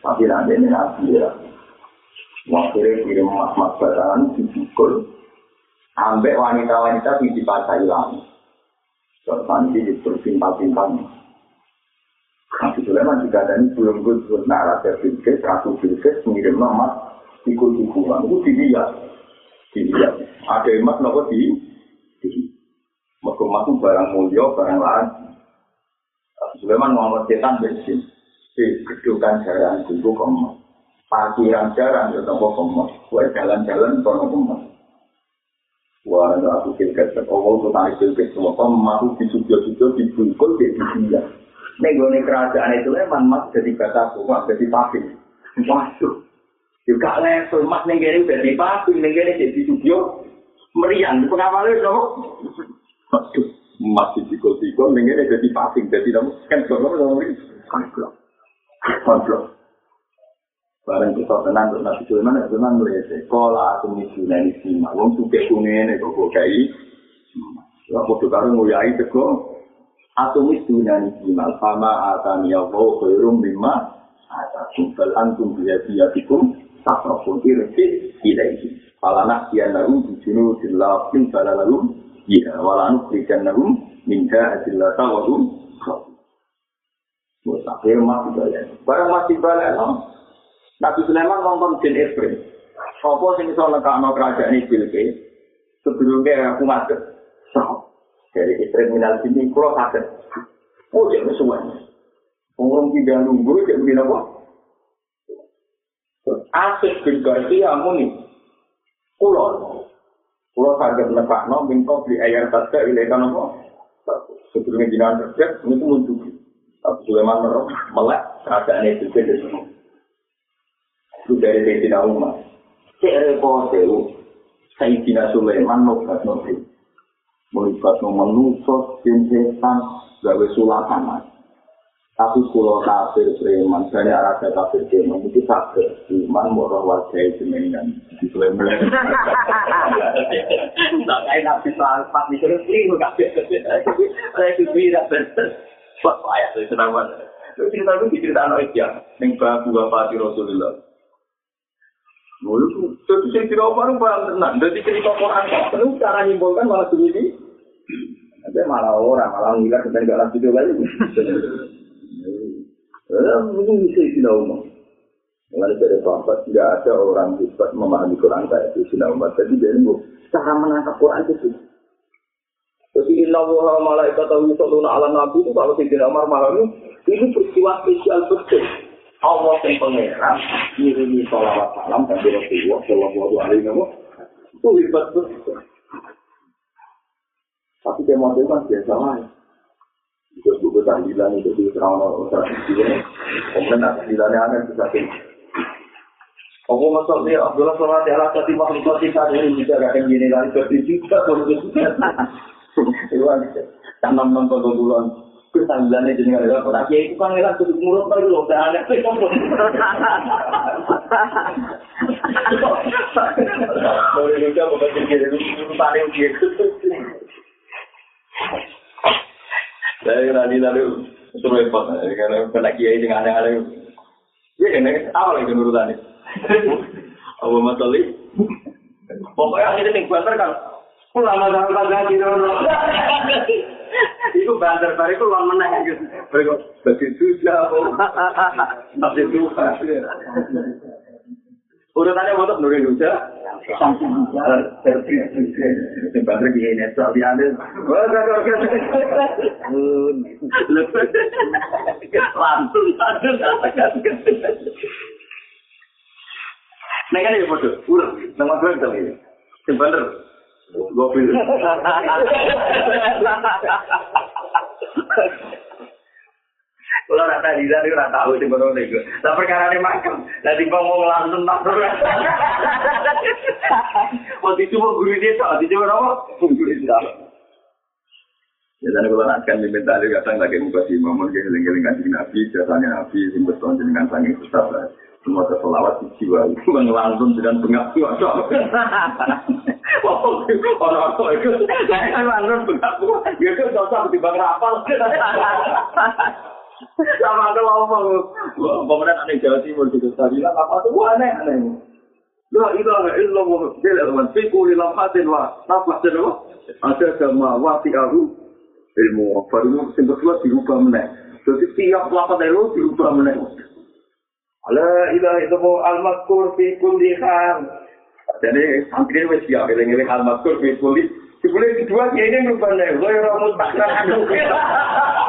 Tapi nanti ini Nabi ya. Akhirnya kirim mas-mas batangan dipukul. Ambek wanita-wanita di dipasai lagi. Terus nanti dipersimpal-simpal. Nabi Sulaiman juga ada ini belum gue narasi Bilkis, Ratu Bilkis mengirim nama ikut-ikutan. Itu dilihat. Dilihat. Ada emas nopo di Mereka masuk barang mulia, barang lain. Sulaiman ngomong setan bensin. Di kedukan jalan itu kemas. Parkiran jalan itu nopo kemas. Buat jalan-jalan nopo kemas. Wah, aku kira sekolah itu tadi kira semua kemas di studio-studio dibungkul di dunia. Nego kerajaan itu memang mas jadi kata kuat, jadi pabrik. Waduh, juga level mas negeri jadi pabrik, negeri jadi studio. meriang itu pengawalnya itu Aduh, masih tikul-tikul, ini jadi pasing, jadi kamu kan kalau kamu ini konflik, konflik. Barang kita tenang untuk Nabi Sulaiman, Nabi Sulaiman melihat sekolah atau misi dari sima. Wong suke kuning ini kok kai. Ya foto karo nguyai teko. Atau misi dari sima. Sama atani Allah khairum bima. Ada sumpel antum biya biya tikum. Tak pun irsi ilaihi. Falana kian lalu dijunu dilapin pada lalu. Iya, walanu berikan nahum minta adillata wahum Buat akhir masih balik. Barang masih balik, no? Nabi Sulaiman nonton Jin Ifrit. Apa sing iso nekakno kerajaan ini Bilqis? Sebelumnya aku masuk. So, dari istri minal sini, kalau sakit. Oh, jadi semuanya. Orang tidak nunggu, jadi begini apa? Asik bin Garcia muni. Kulon. Kulo saged nekakno minta beli ayam saja ilekan apa? Sebelumnya jinan kerja, ini pun muncul. Tapi Sulaiman merok, melek, keadaan itu beda semua. Itu dari Sayyidina Umar. Cek repot itu, Sayyidina Sulaiman nobat nobat. Melibat no menusos, jinsetan, gawe sulatan. Tapi kulo kafir preman, dari arah kafir preman itu sakit. Iman murah warga itu. Di Sleman. Tak kayak nabi soal pak mikir selingkuh kafir. Saya itu tidak benar. Wah, payah saya senang banget. Itu cerita itu diceritakan oleh dia. Yang babu bapak di Rasulullah. Lalu itu saya tidak orang barang tenang. Jadi cerita Quran penuh cara nyimpulkan malah begini. Tapi malah orang, malah ngiler kita nggak lanjut lagi. Eh, mungkin bisa tidak umum. Mengenai dari sahabat, tidak ada orang hebat memahami Quran kayak itu sudah umat. Jadi dia itu cara menangkap Quran itu. Jadi inna wa malaikat tahu yusalluna ala nabi itu kalau tidak Umar memahami ini peristiwa spesial betul. Allah yang pangeran ngirimi sholawat salam dan Rasulullah Shallallahu Alaihi Wasallam itu hebat betul. Tapi dia model kan biasa lah. Itu buku tahlilan itu di serang tradisi ini. Kemudian tahlilannya aneh bisa Aku masuk dia Abdullah sholat di alat tadi makhluk kita ini bisa akan gini lagi seperti juga baru juga. Itu aja. Tanam nonton duluan. Kesanggulannya jadi nggak ada apa. Ya itu kan ngelak tutup mulut baru loh. Udah aneh. Boleh juga bukan jadi dulu paling gitu. Saya nanti lalu itu repot, karena kena kiai dengan aneh-aneh. Ya kan, apa lagi urutannya? Apa masalah? Pokoknya akhirnya banter kan, ulama sama di. Iku banter bar iku lan meneh gitu. Mereka dadi susah. Tapi itu Urutannya motor nuri lucu. Banter gini nih, soal dia ada. Langsung, langsung. Nah kan ya foto, urut, nama gue tadi. Yang bener, Kalau rata di sana rata tahu sih betul nego. Tapi perkara ini makam, nanti ngomong langsung tak Waktu itu mau guru dia tak, waktu itu apa? Guru dia. Ya, dan kalau akan diminta ada kadang lagi muka si Mamun ke heling-heling kanjeng Nabi, jasanya Nabi, sing betul jenengan sangi susah semua keselawat di jiwa itu langsung dengan pengakuan. Orang-orang itu, saya kan langsung pengakuan. Ya kan cocok di bang rapal. Sama ada ngomong, pemenang aneh Jawa Timur gitu. Tadi lah apa tuh aneh aneh. Fiku li lamhatin wa nafas wa ada sama wati ahu ilmu baru sing kedua dirubah meneh. Jadi tiap lapat dari lu dirubah meneh. La ilaha illallah al-mazkur fi kulli hal. Jadi santri wis siap eling-eling al-mazkur fi kulli Sebelum kedua dia ini nih, gue ramus bakar anu.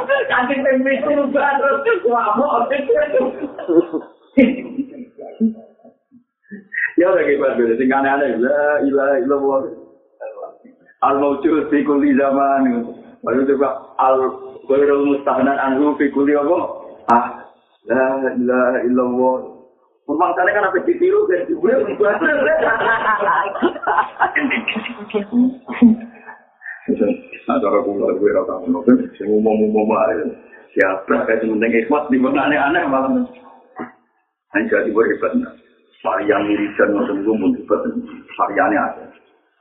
Kasih pemimpin berubah terus, wah mau Ya udah kayak gitu, sing aneh-aneh, la ilaha illallah. Al-mawjud fi kulli zaman. Baru juga al ghairul mustahnan anhu fi kulli apa? Ah, la ilaha illallah. Pemangsane kan apa ditiru dan dibuat Nah, cara kula gue rata ngono kan sing umum-umum ae. Siapa kayak penting ikhlas di mana aneh-aneh malah. Hanya di bawah hebat. Varian mirisan ngoten iku mun hebat. Variannya ada.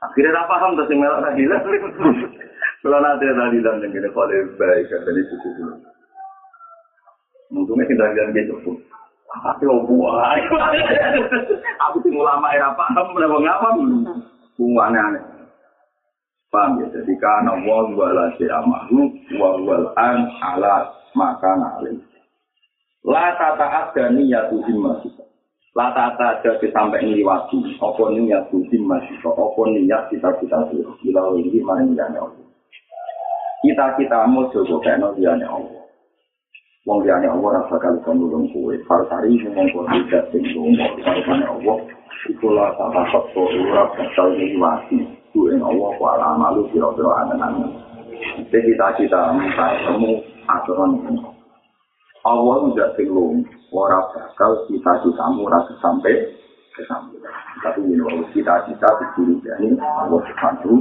Akhirnya tak paham yang melak tadi lah. Kalau nanti tadi dan yang kena kalau baik kan dari Untungnya kita jangan gitu pun. Tapi buah. Aku sih ulama era paham berapa ngapa? Bunga aneh-aneh. Paham ya? Jadi karena wal wala amahu wal wal an ala makan alim. La tata ada niyatu masih. La tata ada sampai ngliwati. Apa niyatu masih. Apa niat kita-kita itu. Bila ini mana niyatnya Allah. Kita-kita mau coba kena niyatnya Allah. Wong liyane Allah rasa kali kon nulung kuwe. Farsari ngomong kok tidak sing ngomong. Farsane Allah. Ikulah tata satu urap kasal ngliwati. itu yang Allah kuala malu kira-kira angan-angan. Jadi cita-cita minta temu aturan ini. Allah tidak belum orang bakal cita-citamu rasa sampai ke. Tapi ini cita-cita di diri Allah ta'ala.